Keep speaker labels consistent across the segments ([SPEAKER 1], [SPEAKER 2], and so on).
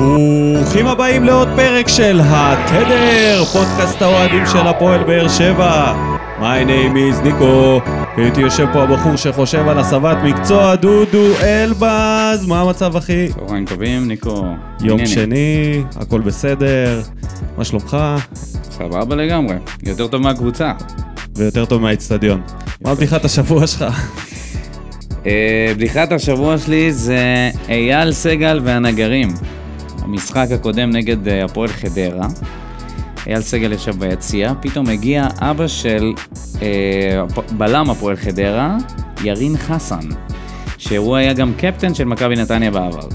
[SPEAKER 1] ברוכים הבאים לעוד פרק של התדר, פודקאסט האוהדים של הפועל באר שבע. My name is ניקו, הייתי יושב פה הבחור שחושב על הסבת מקצוע, דודו אלבז, מה המצב אחי?
[SPEAKER 2] צהריים טובים, ניקו.
[SPEAKER 1] יום. שני, הכל בסדר, מה שלומך?
[SPEAKER 2] סבבה לגמרי. יותר טוב מהקבוצה.
[SPEAKER 1] ויותר טוב מהאיצטדיון. מה בדיחת השבוע שלך?
[SPEAKER 2] אה, בדיחת השבוע שלי זה אייל סגל והנגרים. המשחק הקודם נגד אה, הפועל חדרה. אייל סגל ישב ביציע, פתאום הגיע אבא של אה, בלם הפועל חדרה, ירין חסן, שהוא היה גם קפטן של מכבי נתניה בעבר.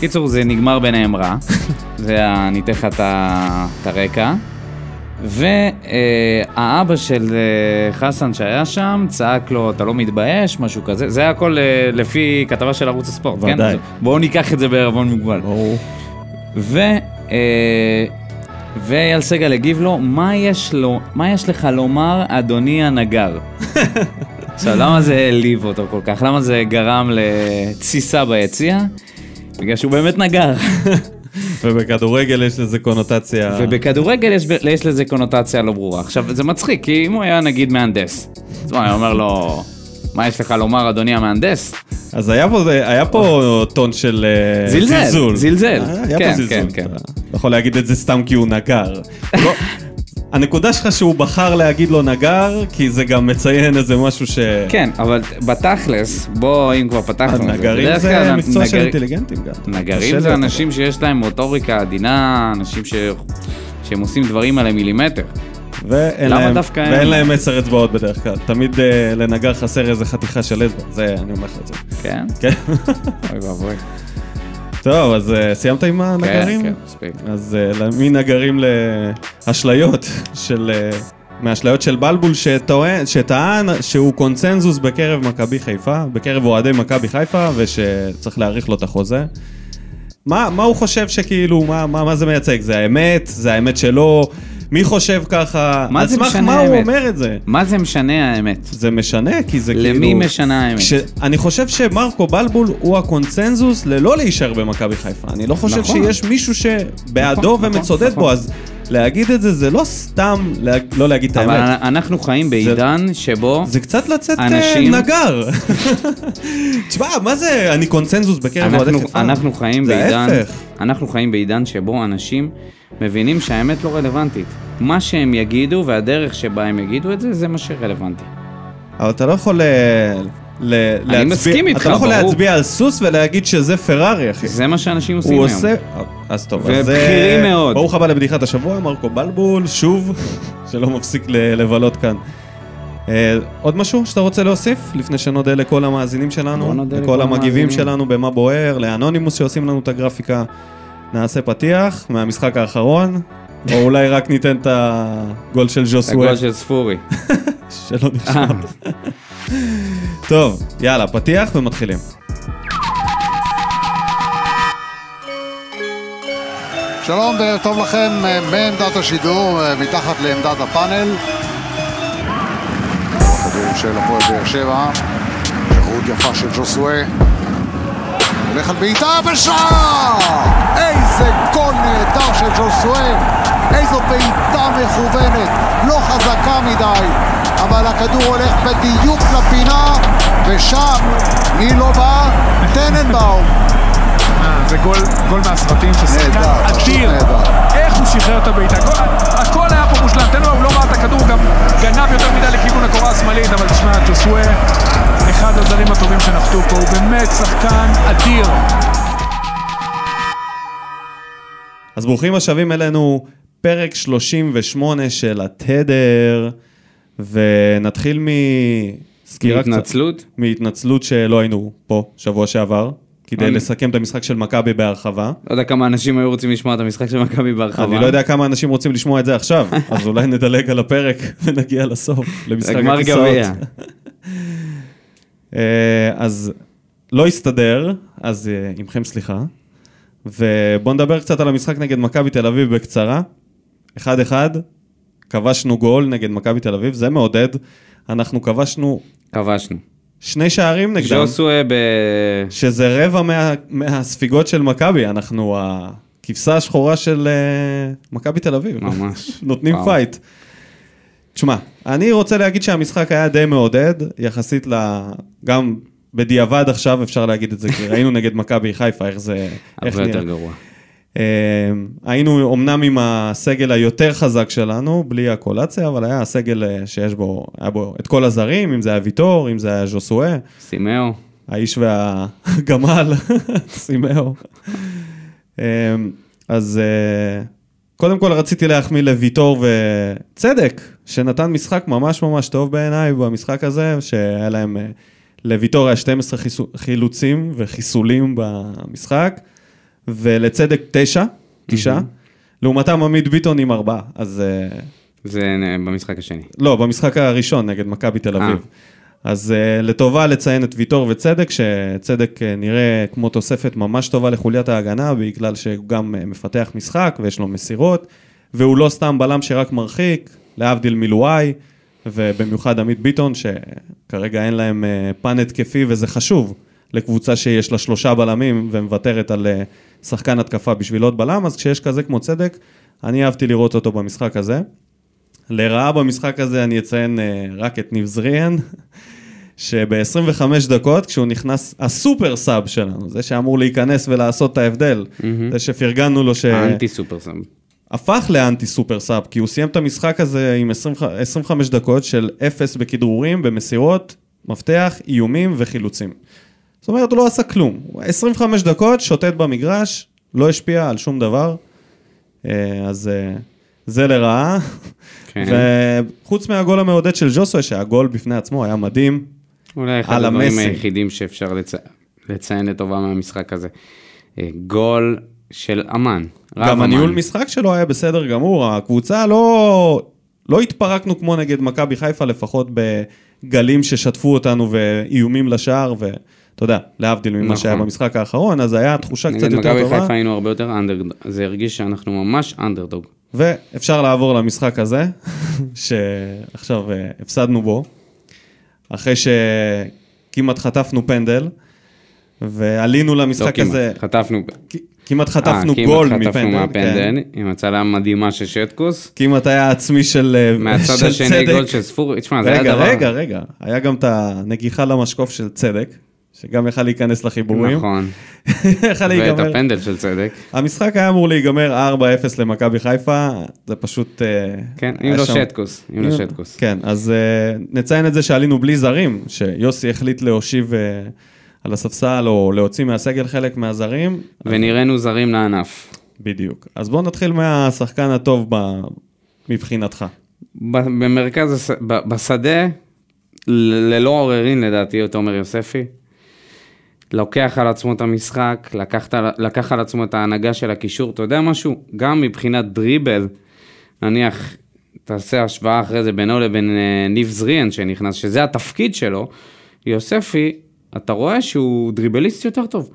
[SPEAKER 2] קיצור, זה נגמר ביניהם רע, זה ה- אני אתן לך את הרקע. והאבא של אה, חסן שהיה שם צעק לו, אתה לא מתבייש, משהו כזה. זה היה הכל אה, לפי כתבה של ערוץ הספורט, כן?
[SPEAKER 1] ודאי.
[SPEAKER 2] בואו ניקח את זה בערבון מוגבל.
[SPEAKER 1] ברור.
[SPEAKER 2] ו... אה, ואייל סגל הגיב לו, מה יש, לו, מה יש לך לומר, אדוני הנגר? עכשיו, למה זה העליב אותו כל כך? למה זה גרם לתסיסה ביציע? בגלל שהוא באמת נגר.
[SPEAKER 1] ובכדורגל יש לזה קונוטציה...
[SPEAKER 2] ובכדורגל יש, יש לזה קונוטציה לא ברורה. עכשיו, זה מצחיק, כי אם הוא היה נגיד מהנדס, אז מה, היה אומר לו, מה יש לך לומר, אדוני המהנדס?
[SPEAKER 1] אז היה פה, היה פה טון של אה,
[SPEAKER 2] זלזל,
[SPEAKER 1] זלזול.
[SPEAKER 2] זלזל.
[SPEAKER 1] אה, היה
[SPEAKER 2] כן,
[SPEAKER 1] פה זלזול.
[SPEAKER 2] כן, כן.
[SPEAKER 1] אתה יכול להגיד את זה סתם כי הוא נגר. הנקודה שלך שהוא בחר להגיד לו נגר, כי זה גם מציין איזה משהו ש...
[SPEAKER 2] כן, אבל בתכלס, בוא, אם כבר פתחנו את זה.
[SPEAKER 1] נגרים זה מקצוע של
[SPEAKER 2] נגר-
[SPEAKER 1] אינטליגנטים גם.
[SPEAKER 2] נגרים זה אנשים שיש להם מוטוריקה עדינה, אנשים ש... שהם עושים דברים על המילימטר.
[SPEAKER 1] ואין להם,
[SPEAKER 2] דווקא הם?
[SPEAKER 1] ואין להם עשר אצבעות בדרך כלל. תמיד אה, לנגר חסר איזה חתיכה של אצבע, זה, אני אומר לך את זה.
[SPEAKER 2] כן?
[SPEAKER 1] כן.
[SPEAKER 2] אוי ואבוי.
[SPEAKER 1] טוב, אז אה, סיימת עם
[SPEAKER 2] כן,
[SPEAKER 1] הנגרים?
[SPEAKER 2] כן, מספיק.
[SPEAKER 1] אז אה, מנגרים לאשליות של... אה, מאשליות של בלבול שטוען, שטען שהוא קונצנזוס בקרב מכבי חיפה, בקרב אוהדי מכבי חיפה, ושצריך להאריך לו את החוזה. מה, מה הוא חושב שכאילו, מה, מה, מה זה מייצג? זה האמת? זה האמת שלו? מי חושב ככה?
[SPEAKER 2] מה
[SPEAKER 1] על
[SPEAKER 2] זה
[SPEAKER 1] סמך
[SPEAKER 2] משנה
[SPEAKER 1] מה הוא
[SPEAKER 2] האמת?
[SPEAKER 1] אומר את זה?
[SPEAKER 2] מה זה משנה האמת?
[SPEAKER 1] זה משנה, כי זה כאילו...
[SPEAKER 2] למי משנה האמת?
[SPEAKER 1] כש... אני חושב שמרקו בלבול הוא הקונצנזוס ללא להישאר במכבי חיפה. אני לא חושב
[SPEAKER 2] נכון.
[SPEAKER 1] שיש מישהו שבעדו
[SPEAKER 2] נכון,
[SPEAKER 1] ומצודד
[SPEAKER 2] נכון.
[SPEAKER 1] בו, אז להגיד את זה, זה לא סתם לה... לא להגיד את
[SPEAKER 2] אבל
[SPEAKER 1] האמת.
[SPEAKER 2] אנחנו חיים בעידן שבו...
[SPEAKER 1] זה קצת לצאת אה,
[SPEAKER 2] אנשים-
[SPEAKER 1] נגר. תשמע, מה זה אני קונצנזוס בקרב אוהדי חיפה?
[SPEAKER 2] אנחנו חיים
[SPEAKER 1] זה
[SPEAKER 2] בעידן,
[SPEAKER 1] ההפך.
[SPEAKER 2] אנחנו חיים בעידן שבו אנשים מבינים שהאמת לא רלוונטית. מה שהם יגידו והדרך שבה הם יגידו את זה, זה מה שרלוונטי.
[SPEAKER 1] אבל אתה לא יכול להצביע...
[SPEAKER 2] מסכים איתך,
[SPEAKER 1] אתה לא יכול
[SPEAKER 2] ברור.
[SPEAKER 1] להצביע על סוס ולהגיד שזה פרארי, אחי.
[SPEAKER 2] זה מה שאנשים עושים
[SPEAKER 1] הוא
[SPEAKER 2] היום.
[SPEAKER 1] עושה... אז טוב, אז...
[SPEAKER 2] ובכירים
[SPEAKER 1] אה,
[SPEAKER 2] מאוד.
[SPEAKER 1] ברוך הבא לבדיחת השבוע, מרקו בלבול, שוב, שלא מפסיק ל- לבלות כאן. אה, עוד משהו שאתה רוצה להוסיף לפני שנודה לכל המאזינים שלנו, לכל המגיבים. שלנו במה בוער, לאנונימוס שעושים לנו את הגרפיקה. נעשה פתיח מהמשחק האחרון, או אולי רק ניתן את הגול של ז'וסווה,
[SPEAKER 2] הגול של ספורי.
[SPEAKER 1] שלא נשמע. טוב, יאללה, פתיח ומתחילים.
[SPEAKER 3] שלום וערב טוב לכם אה, מעמדת השידור, אה, מתחת לעמדת הפאנל. הכדור של הפועל באר שבע, שחרות יפה של ג'וסווה. הולך על בעיטה ושער! איזה גול נהדר של ג'וסווה! איזו בעיטה מכוונת, לא חזקה מדי, אבל הכדור הולך בדיוק לפינה, ושם, מי לא בא? טננבאום.
[SPEAKER 4] אה, זה גול, גול מהסרטים ששחקן
[SPEAKER 3] נהדר, פשוט
[SPEAKER 4] אדיר. איך הוא שחרר את הבעיטה, הכל, היה פה מושלם, תן לו, הוא לא ראה את הכדור, גם גנב יותר מדי לכיוון הקורה השמאלית, אבל תשמע, ג'וסווה, אחד הזרים הטובים שנחתו פה, הוא באמת שחקן אדיר.
[SPEAKER 1] אז ברוכים השבים אלינו, פרק 38 של התדר, ונתחיל מסקירה קצת.
[SPEAKER 2] התנצלות?
[SPEAKER 1] מהתנצלות שלא היינו פה שבוע שעבר, כדי
[SPEAKER 2] אני-
[SPEAKER 1] לסכם את המשחק של מכבי בהרחבה.
[SPEAKER 2] לא יודע כמה אנשים היו רוצים לשמוע את המשחק של מכבי בהרחבה.
[SPEAKER 1] אני לא יודע כמה אנשים רוצים לשמוע את זה עכשיו, אז אולי נדלג על הפרק ונגיע לסוף, למשחק הכיסאות. אה, אז לא הסתדר, אז אה, עמכם סליחה. ובואו נדבר קצת על המשחק נגד מכבי תל אביב בקצרה. אחד אחד, כבשנו גול נגד מכבי תל אביב, זה מעודד. אנחנו כבשנו
[SPEAKER 2] כבשנו.
[SPEAKER 1] שני שערים נגדם,
[SPEAKER 2] ז'וסווה ב...
[SPEAKER 1] שזה רבע מה, מהספיגות של מכבי, אנחנו הכבשה השחורה של אה, מכבי תל אביב.
[SPEAKER 2] ממש.
[SPEAKER 1] נותנים
[SPEAKER 2] וואו.
[SPEAKER 1] fight. תשמע, אני רוצה להגיד שהמשחק היה די מעודד, יחסית ל... גם בדיעבד עכשיו אפשר להגיד את זה, כי ראינו נגד מכבי חיפה איך זה... איך
[SPEAKER 2] הרבה יותר
[SPEAKER 1] נראה.
[SPEAKER 2] גרוע.
[SPEAKER 1] אה, היינו אמנם עם הסגל היותר חזק שלנו, בלי הקולציה, אבל היה הסגל אה, שיש בו, היה בו את כל הזרים, אם זה היה ויטור, אם זה היה ז'וסואה,
[SPEAKER 2] סימאו.
[SPEAKER 1] האיש והגמל, סימאו. אה, אז קודם כל רציתי להחמיא לוויטור וצדק, שנתן משחק ממש ממש טוב בעיניי במשחק הזה, שהיה להם, לוויטור היה 12 חיסו- חילוצים וחיסולים במשחק, ולצדק 9, 9, לעומתם עמית ביטון עם 4, אז אה,
[SPEAKER 2] זה אה, במשחק השני.
[SPEAKER 1] לא, במשחק הראשון נגד מכבי תל אביב.
[SPEAKER 2] אה.
[SPEAKER 1] אז uh, לטובה לציין את ויטור וצדק, שצדק uh, נראה כמו תוספת ממש טובה לחוליית ההגנה, בגלל שהוא גם uh, מפתח משחק ויש לו מסירות, והוא לא סתם בלם שרק מרחיק, להבדיל מלואי, ובמיוחד עמית ביטון, שכרגע אין להם uh, פן התקפי, וזה חשוב לקבוצה שיש לה שלושה בלמים ומוותרת על uh, שחקן התקפה בשביל עוד בלם, אז כשיש כזה כמו צדק, אני אהבתי לראות אותו במשחק הזה. לרעה במשחק הזה אני אציין אה, רק את ניב זריאן, שב-25 דקות, כשהוא נכנס, ה super sub שלנו, זה שאמור להיכנס ולעשות את ההבדל, זה שפרגנו לו
[SPEAKER 2] ה anti super sub.
[SPEAKER 1] שהפך ל anti super sub, כי הוא סיים את המשחק הזה עם 20, 25 דקות של אפס בכדרורים, במסירות, מפתח, איומים וחילוצים. זאת אומרת, הוא לא עשה כלום. הוא 25 דקות, שוטט במגרש, לא השפיע על שום דבר. אה, אז אה, זה לרעה.
[SPEAKER 2] כן.
[SPEAKER 1] וחוץ מהגול המעודד של ז'וסוי, שהגול בפני עצמו היה מדהים,
[SPEAKER 2] אולי אחד הדברים
[SPEAKER 1] המסי.
[SPEAKER 2] היחידים שאפשר לצ... לציין לטובה מהמשחק הזה. אה, גול של אמן. רב
[SPEAKER 1] גם. הניהול משחק שלו היה בסדר גמור, הקבוצה לא, לא התפרקנו כמו נגד מכבי חיפה, לפחות בגלים ששטפו אותנו ואיומים לשער, ואתה יודע, להבדיל ממה
[SPEAKER 2] נכון.
[SPEAKER 1] שהיה במשחק האחרון, אז היה תחושה קצת
[SPEAKER 2] נגד
[SPEAKER 1] יותר
[SPEAKER 2] מכבי
[SPEAKER 1] טובה,
[SPEAKER 2] חיפה היינו הרבה יותר אנדרדוג. זה הרגיש שאנחנו ממש אנדרדוג.
[SPEAKER 1] ואפשר לעבור למשחק הזה, שעכשיו אה, הפסדנו בו, אחרי שכמעט חטפנו פנדל, ועלינו
[SPEAKER 2] לא
[SPEAKER 1] למשחק
[SPEAKER 2] כמעט,
[SPEAKER 1] הזה,
[SPEAKER 2] חטפנו.
[SPEAKER 1] כ- כמעט חטפנו
[SPEAKER 2] אה,
[SPEAKER 1] גול
[SPEAKER 2] כמעט חטפנו
[SPEAKER 1] מפנדל,
[SPEAKER 2] מהפנדל,
[SPEAKER 1] כן.
[SPEAKER 2] עם הצלה מדהימה של שטקוס.
[SPEAKER 1] כמעט היה עצמי של אה,
[SPEAKER 2] מהצד
[SPEAKER 1] של
[SPEAKER 2] השני
[SPEAKER 1] צדק.
[SPEAKER 2] גול של ספורי. תשמע, זה היה
[SPEAKER 1] רגע,
[SPEAKER 2] דבר...
[SPEAKER 1] רגע, רגע, היה גם את הנגיחה למשקוף של צדק, שגם יכל להיכנס לחיבורים.
[SPEAKER 2] נכון.
[SPEAKER 1] יכל
[SPEAKER 2] ואת
[SPEAKER 1] להיגמר.
[SPEAKER 2] הפנדל של צדק.
[SPEAKER 1] המשחק היה אמור להיגמר 4-0 למכבי חיפה, זה פשוט... אה,
[SPEAKER 2] כן, אם לא
[SPEAKER 1] שם-
[SPEAKER 2] שטקוס. אם לא שטקוס.
[SPEAKER 1] כן, אז אה, נציין את זה שעלינו בלי זרים, שיוסי החליט להושיב אה, על הספסל או להוציא מהסגל חלק מהזרים.
[SPEAKER 2] ונראינו זרים לענף.
[SPEAKER 1] בדיוק. אז בואו נתחיל מהשחקן הטוב ב... מבחינתך.
[SPEAKER 2] במרכז, בשדה, ללא עוררין לדעתי, את עומר יוספי. לוקח על עצמו את המשחק, לקח, לקח על עצמו את ההנהגה של הקישור, אתה יודע משהו? גם מבחינת דריבל, נניח, תעשה השוואה אחרי זה בינו לבין אה, ניב זריאן שנכנס, שזה התפקיד שלו, יוספי, אתה רואה שהוא דריבליסט יותר טוב.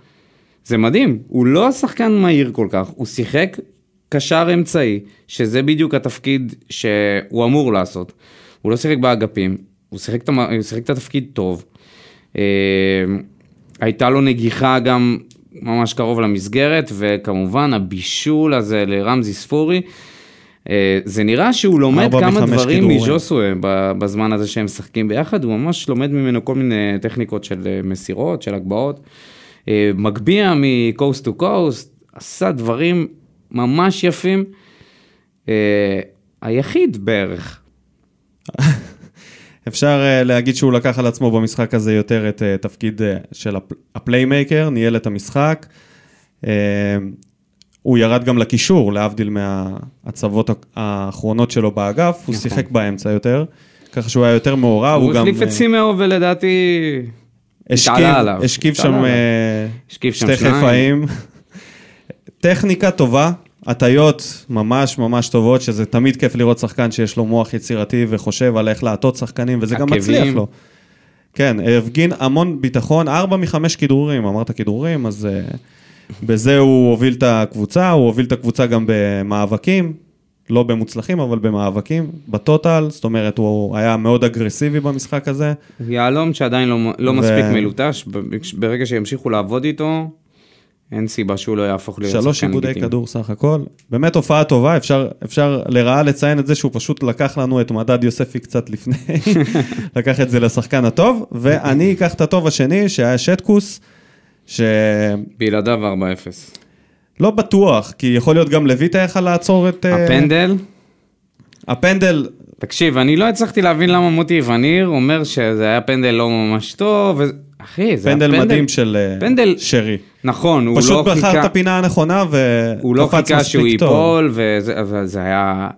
[SPEAKER 2] זה מדהים, הוא לא שחקן מהיר כל כך, הוא שיחק קשר אמצעי, שזה בדיוק התפקיד שהוא אמור לעשות. הוא לא שיחק באגפים, הוא שיחק, הוא שיחק את התפקיד טוב. הייתה לו נגיחה גם ממש קרוב למסגרת, וכמובן הבישול הזה לרמזי ספורי. אה, זה נראה שהוא לומד כמה דברים. מז'וסווה בזמן הזה שהם משחקים ביחד, הוא ממש לומד ממנו כל מיני טכניקות של אה, מסירות, של הגבהות. אה, מגביה מקוסט טו קוסט, עשה דברים ממש יפים. היחיד בערך.
[SPEAKER 1] אפשר אה, להגיד שהוא לקח על עצמו במשחק הזה יותר את אה, תפקיד אה, של הפ- ה playmaker, ניהל את המשחק. הוא ירד גם לקישור, להבדיל מההצבות האחרונות שלו באגף, הוא
[SPEAKER 2] נכון.
[SPEAKER 1] שיחק באמצע יותר, ככה שהוא היה יותר מעורב,
[SPEAKER 2] הוא
[SPEAKER 1] גם
[SPEAKER 2] החליף את
[SPEAKER 1] אה,
[SPEAKER 2] סימאו ולדעתי
[SPEAKER 1] השכיב, שם. אה, שתי. חיפאים. טכניקה טובה, הטיות ממש ממש טובות, שזה תמיד כיף לראות שחקן שיש לו מוח יצירתי וחושב על איך להטות שחקנים, וזה גם
[SPEAKER 2] עקבים.
[SPEAKER 1] מצליח לו. כן, הפגין המון ביטחון, ארבע מחמש כדרורים, אמרת כדרורים, אז uh, בזה הוא הוביל את הקבוצה, הוא הוביל את הקבוצה גם במאבקים, לא במוצלחים, אבל במאבקים, בטוטל, זאת אומרת, הוא היה מאוד אגרסיבי במשחק הזה.
[SPEAKER 2] יהלום שעדיין לא, לא
[SPEAKER 1] ו-
[SPEAKER 2] מספיק מלוטש, ברגע שימשיכו לעבוד איתו, אין סיבה שהוא לא יהפוך להיות
[SPEAKER 1] שלוש
[SPEAKER 2] שחקן
[SPEAKER 1] עיבודי
[SPEAKER 2] לגיטימי.
[SPEAKER 1] כדור סך הכל. באמת הופעה טובה, אפשר, אפשר לרעה לציין את זה שהוא פשוט לקח לנו את מדד יוספי קצת לפני, לקח את זה לשחקן הטוב, ואני אקח את הטוב השני, שהיה שטקוס, שלא
[SPEAKER 2] בלעדיו 4-0.
[SPEAKER 1] בטוח, כי יכול להיות גם לויטה יכל לעצור את... אה,
[SPEAKER 2] הפנדל,
[SPEAKER 1] הפנדל,
[SPEAKER 2] תקשיב, אני לא הצלחתי להבין למה מוטי וניר אומר שזה היה פנדל לא ממש טוב, ו... אחי, זה היה
[SPEAKER 1] פנדל מדהים של אה,
[SPEAKER 2] פנדל-
[SPEAKER 1] שרי.
[SPEAKER 2] נכון, הוא
[SPEAKER 1] פשוט
[SPEAKER 2] לא
[SPEAKER 1] בחר
[SPEAKER 2] חיכה...
[SPEAKER 1] את הפינה הנכונה
[SPEAKER 2] הוא לא חיכה שהוא. ייפול, וזה היה...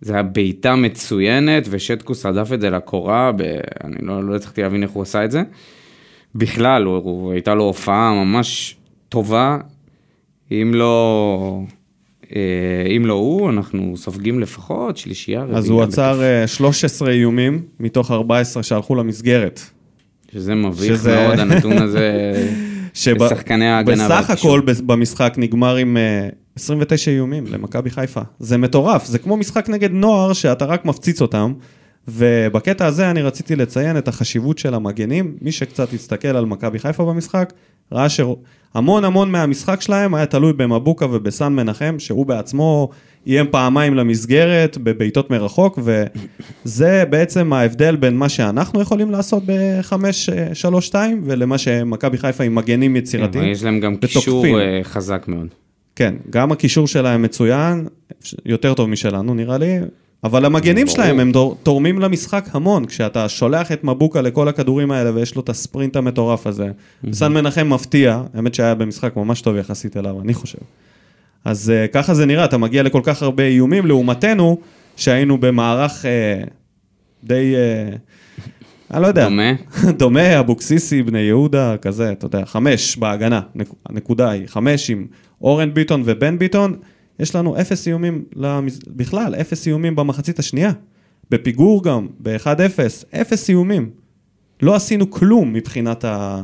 [SPEAKER 2] זה היה בעיטה מצוינת, ושטקוס הדף את זה לקורה, ב... אני לא, לא הצלחתי להבין איך הוא עשה את זה. בכלל, הוא, הוא, הייתה לו הופעה ממש טובה, אם לא... אה, אם לא הוא, אנחנו סופגים לפחות שלישייה רביעייה.
[SPEAKER 1] אז הוא עצר
[SPEAKER 2] בכיף.
[SPEAKER 1] אה, 13 איומים מתוך 14 שהלכו למסגרת.
[SPEAKER 2] שזה מביך
[SPEAKER 1] שזה-
[SPEAKER 2] מאוד, הנתון הזה, לשחקני ההגנה.
[SPEAKER 1] בסך. הכל במשחק נגמר עם אה, 29 איומים למכבי חיפה. זה מטורף, זה כמו משחק נגד נוער שאתה רק מפציץ אותם. ובקטע הזה אני רציתי לציין את החשיבות של המגנים. מי שקצת הסתכל על מכבי חיפה במשחק, ראה שהמון המון מהמשחק שלהם היה תלוי במבוקה ובסן מנחם, שהוא בעצמו איים פעמיים למסגרת בבעיטות מרחוק, וזה בעצם ההבדל בין מה שאנחנו יכולים לעשות ב-5-3-2 ולמה שמכבי חיפה עם מגנים יצירתיים.
[SPEAKER 2] כן, יש להם גם קישור. אה, חזק מאוד.
[SPEAKER 1] כן, גם הקישור שלהם מצוין, יותר טוב משלנו נראה לי, אבל המגנים. שלהם הם תורמים למשחק המון, כשאתה שולח את מבוקה לכל הכדורים האלה ויש לו את הספרינט המטורף הזה. סן מנחם מפתיע, האמת שהיה במשחק ממש טוב יחסית אליו, אני חושב. אז uh, ככה זה נראה, אתה מגיע לכל כך הרבה איומים, לעומתנו, שהיינו במערך uh, די, uh, אני לא יודע,
[SPEAKER 2] דומה.
[SPEAKER 1] דומה, אבוקסיסי, בני יהודה, כזה, אתה יודע, חמש בהגנה, נק- הנקודה היא חמש עם אורן ביטון ובן ביטון, יש לנו אפס איומים למז... בכלל, אפס איומים במחצית השנייה. בפיגור גם, ב-1-0, אפס איומים. לא עשינו כלום מבחינת, ה...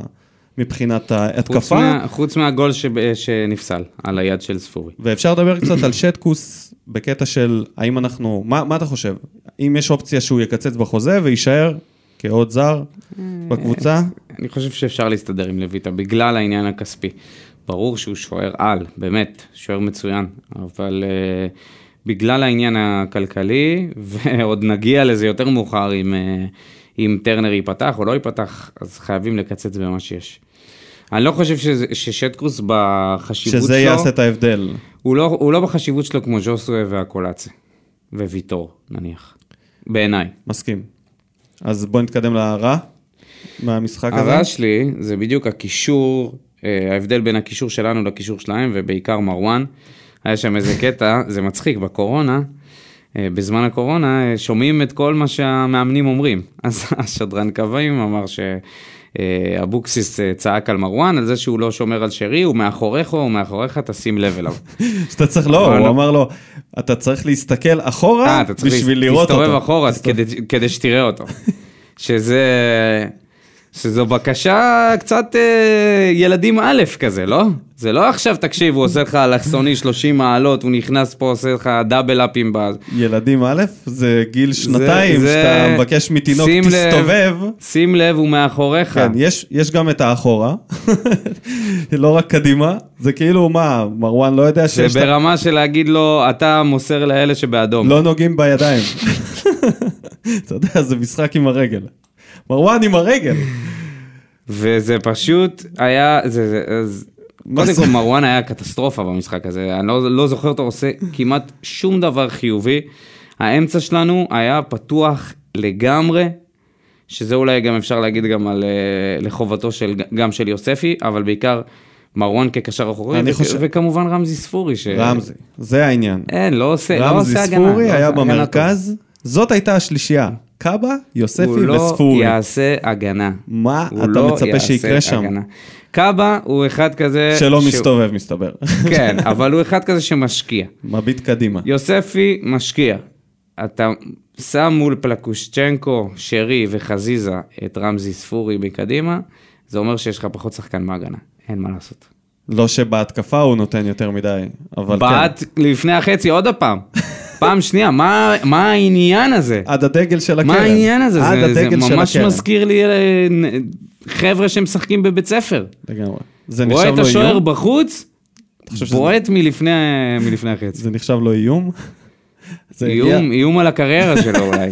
[SPEAKER 1] מבחינת
[SPEAKER 2] חוץ,
[SPEAKER 1] ההתקפה,
[SPEAKER 2] מה, חוץ מהגול ש, שנפסל על היד של ספורי.
[SPEAKER 1] ואפשר לדבר קצת על שטקוס בקטע של האם אנחנו, מה, מה אתה חושב? אם יש אופציה שהוא יקצץ בחוזה ויישאר כעוד זר בקבוצה?
[SPEAKER 2] אני חושב שאפשר להסתדר עם לויטה בגלל העניין הכספי. ברור שהוא שוער על, באמת, שוער מצוין, אבל uh, בגלל העניין הכלכלי, ועוד נגיע לזה יותר מאוחר אם, uh, אם טרנר ייפתח או לא ייפתח, אז חייבים לקצץ במה שיש. אני לא חושב שזה, ששטקוס בחשיבות
[SPEAKER 1] שזה
[SPEAKER 2] שלו,
[SPEAKER 1] יעשה את ההבדל.
[SPEAKER 2] הוא לא, הוא לא בחשיבות שלו כמו ז'וסווה והקולאצה, וויטור נניח, בעיניי.
[SPEAKER 1] מסכים. אז בוא נתקדם לרע מהמשחק הזה.
[SPEAKER 2] הרע שלי זה בדיוק הקישור, ההבדל בין הקישור שלנו לקישור שלהם, ובעיקר מרואן. היה שם איזה קטע, זה מצחיק, בקורונה, אה, בזמן הקורונה, אה, שומעים את כל מה שהמאמנים אומרים. אז השדרן קווים אמר שאבוקסיס אה, צעק על מרואן, על זה שהוא לא שומר על שרי, הוא מאחוריך, הוא מאחוריך, תשים לב אליו.
[SPEAKER 1] שאתה צריך, לא, הוא
[SPEAKER 2] לא.
[SPEAKER 1] אמר לו, אתה צריך להסתכל אחורה
[SPEAKER 2] אה, אתה צריך
[SPEAKER 1] בשביל לראות אותו.
[SPEAKER 2] להסתובב אחורה כדי שתראה אותו. שזה... שזו בקשה קצת אה, ילדים א' כזה, לא? זה לא עכשיו, תקשיב, הוא עושה לך אלכסוני 30 מעלות, הוא נכנס פה, עושה לך דאבל אפים ב...
[SPEAKER 1] ילדים א', זה גיל שנתיים,
[SPEAKER 2] זה-
[SPEAKER 1] שאתה מבקש מתינוק,
[SPEAKER 2] שים לב,
[SPEAKER 1] תסתובב.
[SPEAKER 2] שים לב, הוא מאחוריך.
[SPEAKER 1] כן, יש, יש גם את האחורה, לא רק קדימה, זה כאילו, מה, מרואן לא יודע
[SPEAKER 2] זה
[SPEAKER 1] שיש... את ה-
[SPEAKER 2] ברמה של להגיד לו, אתה מוסר לאלה שבאדום.
[SPEAKER 1] לא נוגעים בידיים. אתה יודע, זה משחק עם הרגל. מרואן עם הרגל.
[SPEAKER 2] וזה פשוט היה, זה, זה, אז, קודם? כל מרואן היה קטסטרופה במשחק הזה, אני לא, לא זוכר אותו עושה כמעט שום דבר חיובי. האמצע שלנו היה פתוח לגמרי, שזה אולי גם אפשר להגיד גם על, אה, לחובתו של, גם של יוספי, אבל בעיקר מרואן כקשר אחורי,
[SPEAKER 1] חושב-
[SPEAKER 2] וכמובן רמזי ספורי. ש...
[SPEAKER 1] רמזי, זה העניין.
[SPEAKER 2] אין, לא עושה, לא
[SPEAKER 1] רמזי
[SPEAKER 2] עושה הגנה.
[SPEAKER 1] ספורי
[SPEAKER 2] לא
[SPEAKER 1] היה במרכז, זאת הייתה השלישייה. קאבה, יוספי
[SPEAKER 2] הוא לא
[SPEAKER 1] וספורי.
[SPEAKER 2] יעשה הגנה.
[SPEAKER 1] מה
[SPEAKER 2] הוא
[SPEAKER 1] אתה
[SPEAKER 2] לא
[SPEAKER 1] מצפה שיקרה שם?
[SPEAKER 2] הגנה. קאבה הוא אחד כזה...
[SPEAKER 1] שלא
[SPEAKER 2] שהוא-
[SPEAKER 1] מסתובב, מסתבר.
[SPEAKER 2] כן, אבל הוא אחד כזה שמשקיע.
[SPEAKER 1] מביט קדימה.
[SPEAKER 2] יוספי משקיע. אתה שם מול פלקושצ'נקו, שרי וחזיזה את רמזי ספורי מקדימה, זה אומר שיש לך פחות שחקן בהגנה. אין מה לעשות.
[SPEAKER 1] לא שבהתקפה הוא נותן יותר מדי, אבל כן.
[SPEAKER 2] בעט לפני החצי עוד הפעם. פעם שנייה, מה, מה העניין הזה?
[SPEAKER 1] עד הדגל של הקרן.
[SPEAKER 2] מה העניין הזה?
[SPEAKER 1] עד
[SPEAKER 2] זה, זה
[SPEAKER 1] הדגל של
[SPEAKER 2] ממש
[SPEAKER 1] הקרן.
[SPEAKER 2] מזכיר לי אה, חבר'ה שמשחקים בבית ספר.
[SPEAKER 1] לגמרי. זה
[SPEAKER 2] רואה
[SPEAKER 1] נחשב
[SPEAKER 2] את
[SPEAKER 1] לו
[SPEAKER 2] השוער
[SPEAKER 1] איום?
[SPEAKER 2] בחוץ,
[SPEAKER 1] חושב שזה-
[SPEAKER 2] בועט מלפני, מלפני החצי.
[SPEAKER 1] זה נחשב לו איום? זה הגיע-
[SPEAKER 2] איום, איום על הקריירה שלו אולי.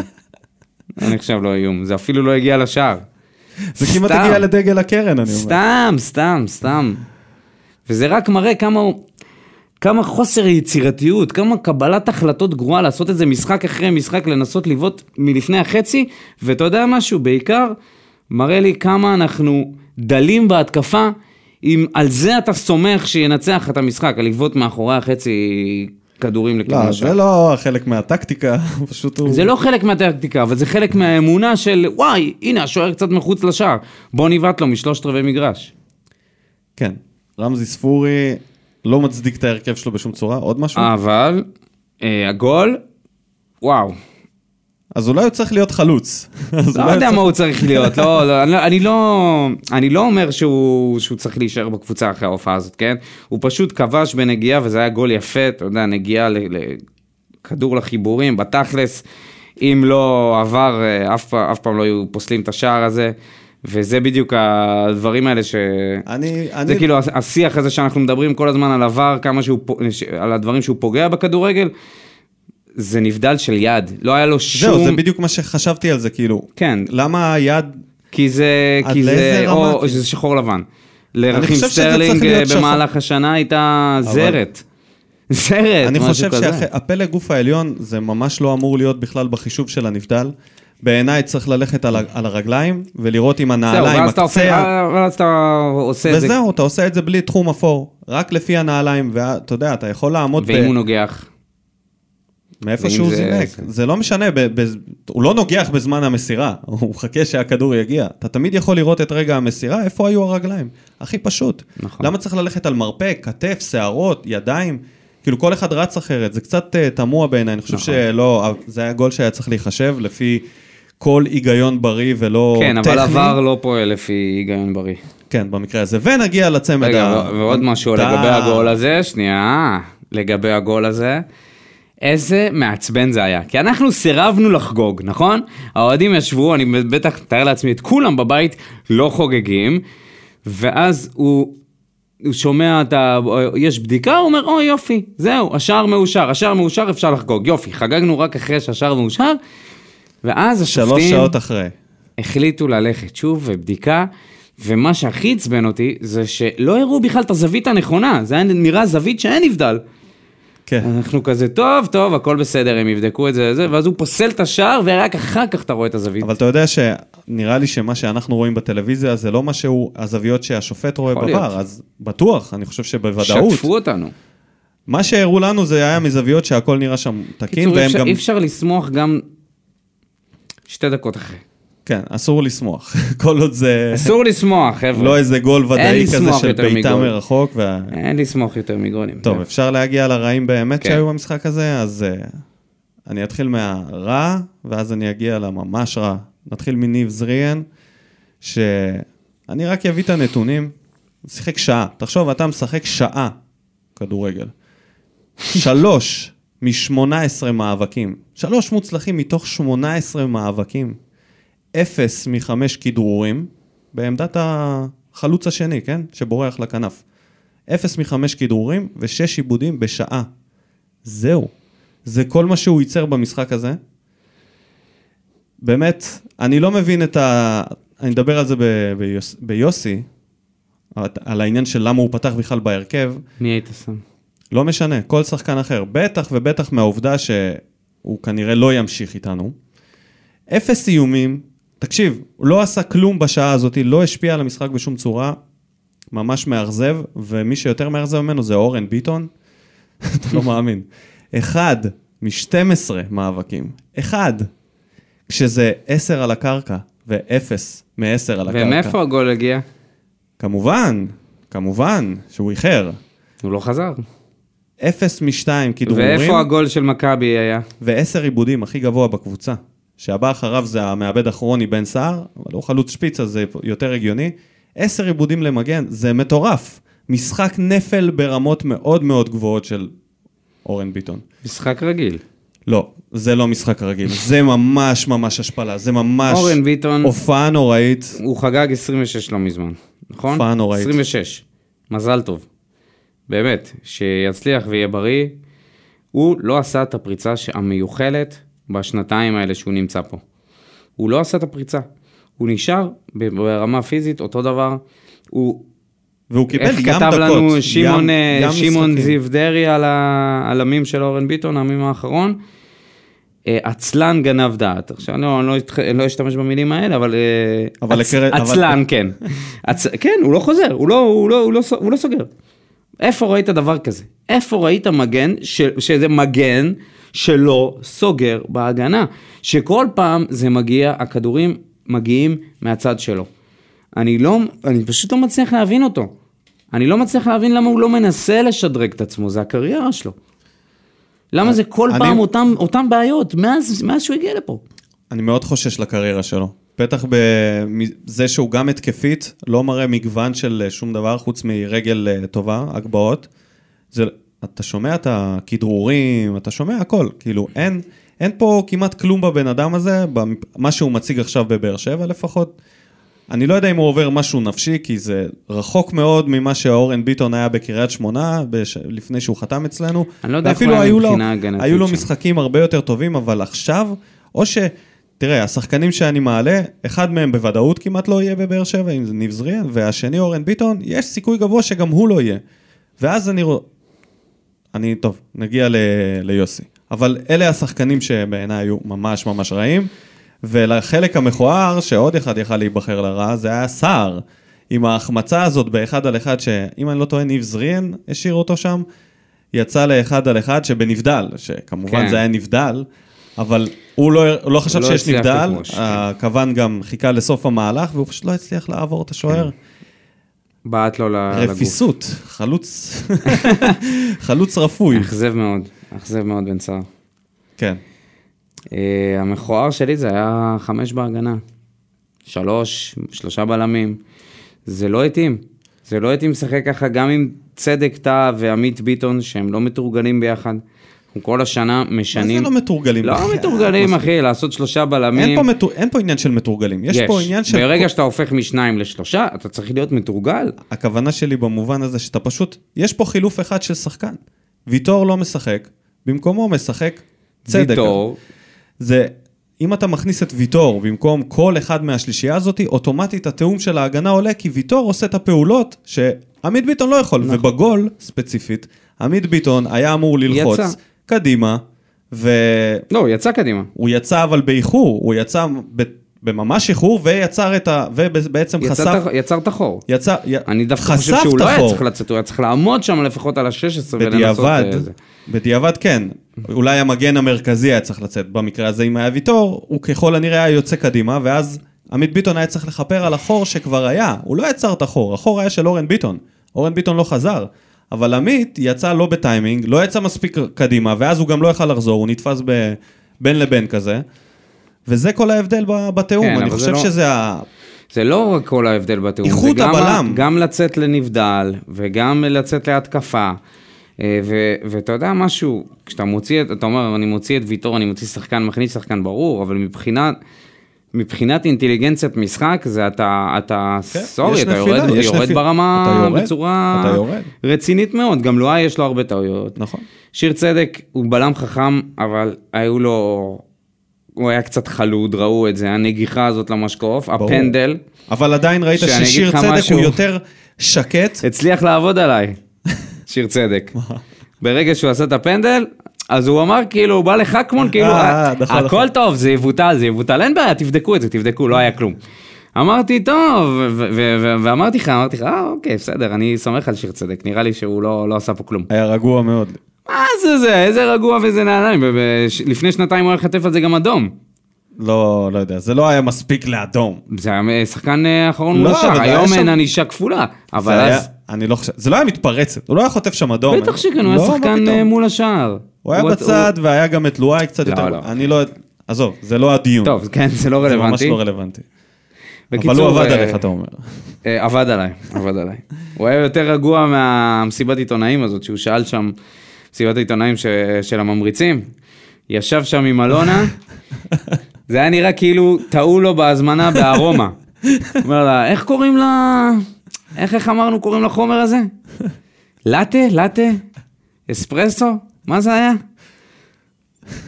[SPEAKER 2] לא נחשב לו איום, זה אפילו לא הגיע לשער.
[SPEAKER 1] זה כמעט. הגיע לדגל הקרן, אני אומר.
[SPEAKER 2] סתם, סתם, סתם. וזה רק מראה כמה הוא... כמה חוסר יצירתיות, כמה קבלת החלטות גרועה לעשות את זה משחק אחרי משחק, לנסות לבעוט מלפני החצי, ואתה יודע משהו, בעיקר מראה לי כמה אנחנו דלים בהתקפה, אם על זה אתה סומך שינצח את המשחק, על לבעוט מאחורי החצי כדורים לכיוון
[SPEAKER 1] לא. זה לא חלק מהטקטיקה, פשוט הוא...
[SPEAKER 2] זה לא חלק מהטקטיקה, אבל זה חלק מהאמונה של וואי, הנה השוער קצת מחוץ לשער, בוא נבעט לו משלושת רבעי מגרש.
[SPEAKER 1] כן. רמזי ספורי לא מצדיק את ההרכב שלו בשום צורה. עוד משהו?
[SPEAKER 2] אבל אה, הגול, וואו,
[SPEAKER 1] אז אולי הוא צריך להיות חלוץ.
[SPEAKER 2] לא יודע מה הוא צריך להיות, לא, לא, אני לא- אני לא, אני לא אומר שהוא, שהוא צריך להישאר בקבוצה אחרי ההופעה הזאת, כן? הוא פשוט כבש בנגיעה וזה היה גול יפה, אתה יודע, נגיעה לכדור לחיבורים, בתכלס, אם לא עבר, אה, אף פעם לא היו פוסלים את השער הזה. וזה בדיוק הדברים האלה ש...
[SPEAKER 1] אני...
[SPEAKER 2] זה
[SPEAKER 1] אני...
[SPEAKER 2] כאילו השיח הזה שאנחנו מדברים כל הזמן על עבר, כמה שהוא, על הדברים שהוא פוגע בכדורגל, זה נבדל של יד, לא היה לו שום...
[SPEAKER 1] זהו, זה בדיוק מה שחשבתי על זה, כאילו.
[SPEAKER 2] כן,
[SPEAKER 1] למה היד...
[SPEAKER 2] כי זה, כי זה,
[SPEAKER 1] רמה?
[SPEAKER 2] או שזה שחור לבן.
[SPEAKER 1] לרחים
[SPEAKER 2] סטרלינג אה,
[SPEAKER 1] שחור.
[SPEAKER 2] במהלך השנה הייתה זרת. זרת,
[SPEAKER 1] אני חושב
[SPEAKER 2] כזה.
[SPEAKER 1] שהפלג גוף העליון זה ממש לא אמור להיות בכלל בחישוב של הנבדל. בעיניי צריך ללכת על, על הרגליים ולראות אם
[SPEAKER 2] זהו,
[SPEAKER 1] הנעליים, הקצה,
[SPEAKER 2] ואז אתה עושה את זה,
[SPEAKER 1] וזהו, אתה עושה את זה בלי תחום אפור, רק לפי הנעליים, ואתה יודע, אתה יכול לעמוד
[SPEAKER 2] ואם הוא נוגח.
[SPEAKER 1] מאיפה שהוא
[SPEAKER 2] זה-
[SPEAKER 1] זינק,
[SPEAKER 2] זה-
[SPEAKER 1] זה לא משנה, ב- ב- הוא לא נוגח בזמן המסירה, הוא מחכה שהכדור יגיע. אתה תמיד יכול לראות את רגע המסירה, איפה היו הרגליים. הכי פשוט.
[SPEAKER 2] נכון.
[SPEAKER 1] למה צריך ללכת על מרפק, כתף, שערות, ידיים? כאילו כל אחד רץ אחרת, זה קצת uh, תמוה בעיניי, אני חושב
[SPEAKER 2] נכון.
[SPEAKER 1] שלא, זה היה גול שהיה צריך להיחשב לפי כל היגיון בריא ולא
[SPEAKER 2] כן,
[SPEAKER 1] טכני.
[SPEAKER 2] אבל עבר לא פועל לפי היגיון בריא.
[SPEAKER 1] כן, במקרה הזה. ונגיע לצמד
[SPEAKER 2] רגע,
[SPEAKER 1] ה...
[SPEAKER 2] ועוד משהו
[SPEAKER 1] די.
[SPEAKER 2] לגבי הגול הזה, שנייה, לגבי הגול הזה. איזה מעצבן זה היה, כי אנחנו סירבנו לחגוג, נכון? האוהדים ישבו, אני בטח מתאר לעצמי את כולם בבית לא חוגגים, ואז הוא, הוא שומע את ה... יש בדיקה, הוא אומר, אוי יופי, זהו, השער מאושר, השער מאושר, אפשר לחגוג, יופי, חגגנו רק אחרי שהשער מאושר, ואז השופטים...
[SPEAKER 1] שלוש שעות אחרי.
[SPEAKER 2] החליטו ללכת שוב ובדיקה, ומה שהכי עצבן אותי זה שלא הראו בכלל את הזווית הנכונה, זה היה נראה זווית שאין נבדל.
[SPEAKER 1] כן.
[SPEAKER 2] אנחנו כזה, טוב, טוב, הכל בסדר, הם יבדקו את זה, זה, ואז הוא פוסל את השער, ורק אחר כך אתה רואה את הזווית.
[SPEAKER 1] אבל אתה יודע שנראה לי שמה שאנחנו רואים בטלוויזיה זה לא מה שהוא הזוויות שהשופט רואה
[SPEAKER 2] להיות.
[SPEAKER 1] אז בטוח, אני חושב שבוודאות.
[SPEAKER 2] שטפו אותנו.
[SPEAKER 1] מה שהראו לנו זה היה מזוויות שהכל נראה שם תקין,
[SPEAKER 2] קיצור,
[SPEAKER 1] והם
[SPEAKER 2] אפשר-
[SPEAKER 1] גם...
[SPEAKER 2] אי אפשר לשמוח גם שתי דקות אחרי.
[SPEAKER 1] כן, אסור לשמוח. כל עוד זה
[SPEAKER 2] אסור לשמוח, חבר'ה.
[SPEAKER 1] לא איזה גול ודאי כזה של בעיטה. מרחוק. וה-
[SPEAKER 2] אין לשמוח יותר מגולים.
[SPEAKER 1] טוב, אפשר להגיע לרעים באמת
[SPEAKER 2] כן.
[SPEAKER 1] שהיו במשחק הזה, אז אה, אני אתחיל מהרע, ואז אני אגיע לממש רע. נתחיל מניב זריאן, שאני רק אביא את הנתונים. שיחק שעה. תחשוב, אתה משחק שעה כדורגל. שלוש מ-18 מאבקים. שלוש מוצלחים מתוך 18 מאבקים. אפס מחמש כדרורים, בעמדת החלוץ השני, כן? שבורח לכנף. אפס מחמש כדרורים ושש עיבודים בשעה. זהו. זה כל מה שהוא ייצר במשחק הזה. באמת, אני לא מבין את ה... אני אדבר על זה ב- ביוס... ביוסי, על העניין של למה הוא פתח בכלל בהרכב.
[SPEAKER 2] מי היית שם?
[SPEAKER 1] לא משנה, כל שחקן אחר. בטח ובטח מהעובדה שהוא כנראה לא ימשיך איתנו. אפס איומים, תקשיב, הוא לא עשה כלום בשעה הזאת, לא השפיע על המשחק בשום צורה, ממש מאכזב, ומי שיותר מאכזב ממנו זה אורן ביטון, אתה לא מאמין. אחד מ-12 מאבקים, אחד, כשזה 10 על הקרקע ואפס מ-10 על הקרקע.
[SPEAKER 2] ומאיפה הגול הגיע?
[SPEAKER 1] כמובן, כמובן, שהוא איחר.
[SPEAKER 2] הוא לא חזר.
[SPEAKER 1] אפס משתיים כדרורים,
[SPEAKER 2] ואיפה הגול של מכבי היה?
[SPEAKER 1] ועשר עיבודים הכי גבוה בקבוצה. שהבא אחריו זה המעבד הכרוני בן סער, אבל הוא חלוץ שפיץ אז זה יותר הגיוני. עשר עיבודים למגן, זה מטורף. משחק נפל ברמות מאוד מאוד גבוהות של אורן ביטון.
[SPEAKER 2] משחק רגיל.
[SPEAKER 1] לא, זה לא משחק רגיל. זה ממש ממש השפלה. זה ממש
[SPEAKER 2] אורן ביטון,
[SPEAKER 1] הופעה נוראית.
[SPEAKER 2] הוא חגג 26 לא מזמן, נכון?
[SPEAKER 1] הופעה נוראית.
[SPEAKER 2] 26. מזל טוב. באמת, שיצליח ויהיה בריא. הוא לא עשה את הפריצה המיוחלת בשנתיים האלה שהוא נמצא פה. הוא לא עשה את הפריצה. הוא נשאר ברמה פיזית אותו דבר. הוא
[SPEAKER 1] והוא קיבל
[SPEAKER 2] איך
[SPEAKER 1] ים
[SPEAKER 2] כתב
[SPEAKER 1] דקות.
[SPEAKER 2] לנו שמעון,
[SPEAKER 1] ים-
[SPEAKER 2] אה, שמעון. זיו דרעי על, ה, על המים של אורן ביטון, המים האחרון? אה, עצלן גנב דעת. עכשיו, לא, אני לא, לא אשתמש במילים האלה, אבל... אה,
[SPEAKER 1] אבל
[SPEAKER 2] עצ,
[SPEAKER 1] לקראת- אבל-
[SPEAKER 2] עצלן, כן. עצ, כן, הוא לא חוזר, הוא לא, הוא, לא, הוא, לא, הוא לא סוגר. איפה ראית דבר כזה? איפה ראית מגן, ש, שזה מגן שלא סוגר בהגנה? שכל פעם זה מגיע, הכדורים מגיעים מהצד שלו. אני לא, אני פשוט לא מצליח להבין אותו. אני לא מצליח להבין למה הוא לא מנסה לשדרג את עצמו, זה הקריירה שלו. למה זה כל
[SPEAKER 1] אני-
[SPEAKER 2] פעם אותם, אותם בעיות, מאז, מאז שהוא הגיע לפה?
[SPEAKER 1] אני מאוד חושש לקריירה שלו. בטח בזה שהוא גם התקפית, לא מראה מגוון של אה, שום דבר חוץ מרגל אה, טובה, הגבהות. זה, אתה שומע את הכדרורים, אתה שומע הכל. כאילו, אין, אין פה כמעט כלום בבן אדם הזה, מה שהוא מציג עכשיו בבאר שבע לפחות. אני לא יודע אם הוא עובר משהו נפשי, כי זה רחוק מאוד ממה שאורן ביטון היה בקריית שמונה, בש... לפני שהוא חתם אצלנו.
[SPEAKER 2] אני לא יודע איך הוא היה מבחינה הגנתית
[SPEAKER 1] היו לו
[SPEAKER 2] שם.
[SPEAKER 1] משחקים הרבה יותר טובים, אבל עכשיו, או ש... תראה, השחקנים שאני מעלה, אחד מהם בוודאות כמעט לא יהיה בבאר שבע, אם זה ניב זריאן, והשני אורן ביטון, יש סיכוי גבוה שגם הוא לא יהיה. ואז אני רואה... אני, טוב, נגיע ל... ליוסי. אבל אלה השחקנים שבעיניי היו ממש ממש רעים, ולחלק המכוער, שעוד אחד יכל להיבחר לרע, זה היה סער. עם ההחמצה הזאת באחד על אחד, שאם אני לא טועה, ניב זריאן השאיר אותו שם, יצא לאחד על אחד שבנבדל, שכמובן
[SPEAKER 2] כן.
[SPEAKER 1] זה היה נבדל, אבל הוא לא, הוא לא חשב
[SPEAKER 2] לא
[SPEAKER 1] שיש
[SPEAKER 2] הצליח
[SPEAKER 1] נבדל,
[SPEAKER 2] כן.
[SPEAKER 1] הכוון גם חיכה לסוף המהלך, והוא פשוט לא הצליח לעבור את השוער.
[SPEAKER 2] בעט לו לגוף.
[SPEAKER 1] רפיסות, חלוץ, חלוץ רפוי.
[SPEAKER 2] אכזב מאוד, אכזב מאוד בן סער.
[SPEAKER 1] כן.
[SPEAKER 2] אה, המכוער שלי זה היה חמש בהגנה. שלוש, שלושה בלמים. זה לא התאים. זה לא התאים לשחק ככה גם עם צדק טאה ועמית ביטון, שהם לא מתורגלים ביחד. אנחנו כל השנה
[SPEAKER 1] מה
[SPEAKER 2] משנים...
[SPEAKER 1] זה לא מתורגלים?
[SPEAKER 2] לא? מתורגלים, אחי, לעשות שלושה בלמים.
[SPEAKER 1] אין פה, מתור... אין פה עניין של מתורגלים, יש, פה עניין של...
[SPEAKER 2] ברגע שאתה הופך משניים לשלושה, אתה צריך להיות מתורגל.
[SPEAKER 1] הכוונה שלי במובן הזה שאתה פשוט, יש פה חילוף אחד של שחקן. ויטור לא משחק, במקומו משחק צדק.
[SPEAKER 2] ויטור,
[SPEAKER 1] זה, אם אתה מכניס את ויטור במקום כל אחד מהשלישייה הזאת, אוטומטית התיאום של ההגנה עולה, כי ויטור עושה את הפעולות שעמית ביטון לא יכול.
[SPEAKER 2] נכון.
[SPEAKER 1] ובגול, ספציפית, עמית ביטון היה אמור ללחוץ
[SPEAKER 2] יצא.
[SPEAKER 1] קדימה, והוא
[SPEAKER 2] לא, הוא יצא קדימה.
[SPEAKER 1] יצא אבל באיחור, הוא יצא ב... בממש איחור ויצר את ה... ובעצם
[SPEAKER 2] יצא
[SPEAKER 1] חשף...
[SPEAKER 2] ה- יצר את החור.
[SPEAKER 1] יצא... י-
[SPEAKER 2] אני דווקא חושב שהוא לא היה. צריך לצאת, הוא היה צריך לעמוד שם לפחות על ה-16 ולנסות...
[SPEAKER 1] בדיעבד,
[SPEAKER 2] אה, זה.
[SPEAKER 1] בדיעבד כן. אולי המגן המרכזי היה צריך לצאת. במקרה הזה, אם היה ויטור, הוא ככל הנראה היה יוצא קדימה, ואז עמית ביטון היה צריך לכפר על החור שכבר היה. הוא לא יצר את החור, החור היה של אורן ביטון. אורן ביטון לא חזר. אבל עמית יצא לא בטיימינג, לא יצא מספיק קדימה, ואז הוא גם לא יכל לחזור, הוא נתפס ב... בין לבין כזה. וזה כל ההבדל בתיאום,
[SPEAKER 2] כן,
[SPEAKER 1] אני חושב
[SPEAKER 2] לא-
[SPEAKER 1] שזה ה...
[SPEAKER 2] זה לא רק כל ההבדל בתיאום, זה
[SPEAKER 1] איכות הבלם.
[SPEAKER 2] גם לצאת לנבדל וגם לצאת להתקפה. אה, ו- ואתה יודע משהו, כשאתה מוציא, את- אתה אומר, אני מוציא את ויטור, אני מוציא שחקן, מכניס שחקן ברור, אבל מבחינת, מבחינת אינטליגנציית משחק, זה אתה, אתה,
[SPEAKER 1] כן,
[SPEAKER 2] סורי, אתה
[SPEAKER 1] נפילה,
[SPEAKER 2] יורד, יורד
[SPEAKER 1] נפיל-
[SPEAKER 2] ברמה
[SPEAKER 1] אתה יורד,
[SPEAKER 2] בצורה
[SPEAKER 1] אתה יורד.
[SPEAKER 2] רצינית מאוד, גם לואי יש לו הרבה טעויות.
[SPEAKER 1] נכון.
[SPEAKER 2] שיר צדק הוא בלם חכם, אבל היו לו, הוא היה קצת חלוד, ראו את זה, הנגיחה הזאת למשקוף,
[SPEAKER 1] ברור.
[SPEAKER 2] הפנדל.
[SPEAKER 1] אבל עדיין ראית ששיר צדק
[SPEAKER 2] משהו.
[SPEAKER 1] הוא יותר שקט.
[SPEAKER 2] הצליח לעבוד עליי, שיר צדק. ברגע שהוא עשה את הפנדל, אז הוא אמר כאילו, הוא בא לחכמון, כאילו,
[SPEAKER 1] אה, נכון,
[SPEAKER 2] הכל
[SPEAKER 1] נכון.
[SPEAKER 2] טוב, זה יבוטל, זה יבוטל, אין בעיה, תבדקו את זה, תבדקו, לא היה כלום. אמרתי, טוב, ואמרתי לך, אמרתי לך, אה, אוקיי, בסדר, אני סומך על שיר צדק, נראה לי שהוא לא לא עשה פה כלום.
[SPEAKER 1] היה רגוע מאוד.
[SPEAKER 2] מה זה זה, איזה רגוע ואיזה נעליים, לפני שנתיים הוא היה חטף על זה גם אדום.
[SPEAKER 1] לא, לא יודע, זה לא היה מספיק לאדום.
[SPEAKER 2] זה היה שחקן אה, אחרון
[SPEAKER 1] לא,
[SPEAKER 2] מול
[SPEAKER 1] היה
[SPEAKER 2] היום אין ענישה כפולה, אבל אז...
[SPEAKER 1] אני לא חושב, זה לא היה מתפרצת, הוא לא היה חוטף שם אדום.
[SPEAKER 2] בטח שכן, הוא
[SPEAKER 1] לא,
[SPEAKER 2] היה
[SPEAKER 1] מה
[SPEAKER 2] שחקן? אה, מול השער.
[SPEAKER 1] הוא היה בצד והיה גם את לואי קצת יותר. אני לא, עזוב, זה לא הדיון.
[SPEAKER 2] טוב, כן, זה לא
[SPEAKER 1] זה ממש
[SPEAKER 2] רלוונטי.
[SPEAKER 1] לא רלוונטי. אבל
[SPEAKER 2] בקיצור,
[SPEAKER 1] הוא עבד
[SPEAKER 2] אה,
[SPEAKER 1] עליך, אתה אומר.
[SPEAKER 2] אה, עבד עליי, עבד עליי. הוא היה יותר רגוע מהמסיבת עיתונאים הזאת, שהוא שאל שם, מסיבת העיתונאים ש- של הממריצים, ישב שם עם אלונה, זה היה נראה כאילו טעו לו בהזמנה בארומה. אומר לה, איך קוראים לה... איך, איך אמרנו קוראים לחומר הזה? לאטה? לאטה? אספרסו? מה זה היה?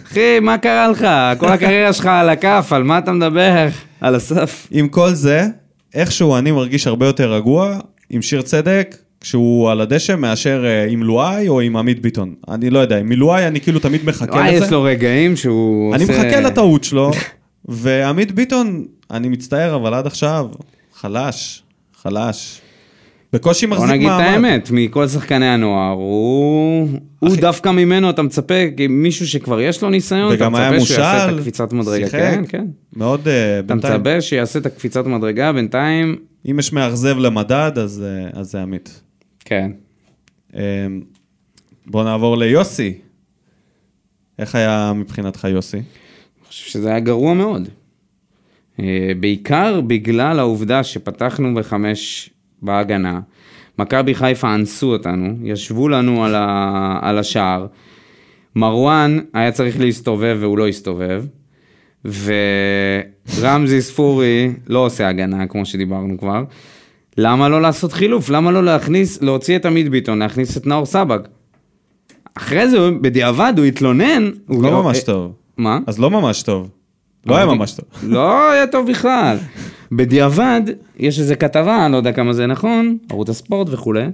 [SPEAKER 2] אחי, מה קרה לך? כל הקריירה שלך על הכף, על מה אתה מדבר? על הסף.
[SPEAKER 1] עם כל זה, איכשהו אני מרגיש הרבה יותר רגוע עם שיר צדק כשהוא על הדשא מאשר אה, עם לואי או עם עמית ביטון. אני לא יודע, עם לואי אני כאילו תמיד מחכה לזה.
[SPEAKER 2] יש לו רגעים שהוא
[SPEAKER 1] אני
[SPEAKER 2] עושה...
[SPEAKER 1] מחכה לטעות שלו, ועמית ביטון, אני מצטער, אבל עד עכשיו, חלש, חלש. בקושי מחזיק
[SPEAKER 2] בוא
[SPEAKER 1] מעמד.
[SPEAKER 2] נגיד את האמת, מכל שחקני הנוער, הוא, הוא
[SPEAKER 1] אחי-
[SPEAKER 2] דווקא ממנו, אתה מצפה, מישהו שכבר יש לו ניסיון, אתה מצפה שהוא יעשה את הקפיצת מדרגה.
[SPEAKER 1] שיחק.
[SPEAKER 2] כן, כן.
[SPEAKER 1] מאוד,
[SPEAKER 2] אתה
[SPEAKER 1] בינתיים,
[SPEAKER 2] מצפה שיעשה את הקפיצת מדרגה, בינתיים,
[SPEAKER 1] אם יש מאכזב למדד, אז אה, אז זה עמית.
[SPEAKER 2] כן.
[SPEAKER 1] אה, בוא נעבור ליוסי. איך היה מבחינתך יוסי?
[SPEAKER 2] אני חושב שזה היה גרוע מאוד. אה, בעיקר בגלל העובדה שפתחנו בחמש בהגנה, מכבי חיפה אנסו אותנו, ישבו לנו על, ה... על השער, מרואן היה צריך להסתובב והוא לא הסתובב, ורמזי ספורי לא עושה הגנה, כמו שדיברנו כבר. למה לא לעשות חילוף? למה לא להכניס, להוציא את עמית ביטון, להכניס את נאור סבג? אחרי זה, בדיעבד, הוא התלונן. הוא
[SPEAKER 1] לא ממש טוב.
[SPEAKER 2] מה?
[SPEAKER 1] אז לא ממש טוב. לא היה ממש טוב.
[SPEAKER 2] לא היה טוב בכלל. בדיעבד, יש איזה כתבה, אני לא יודע כמה זה נכון, ערוץ הספורט וכולי,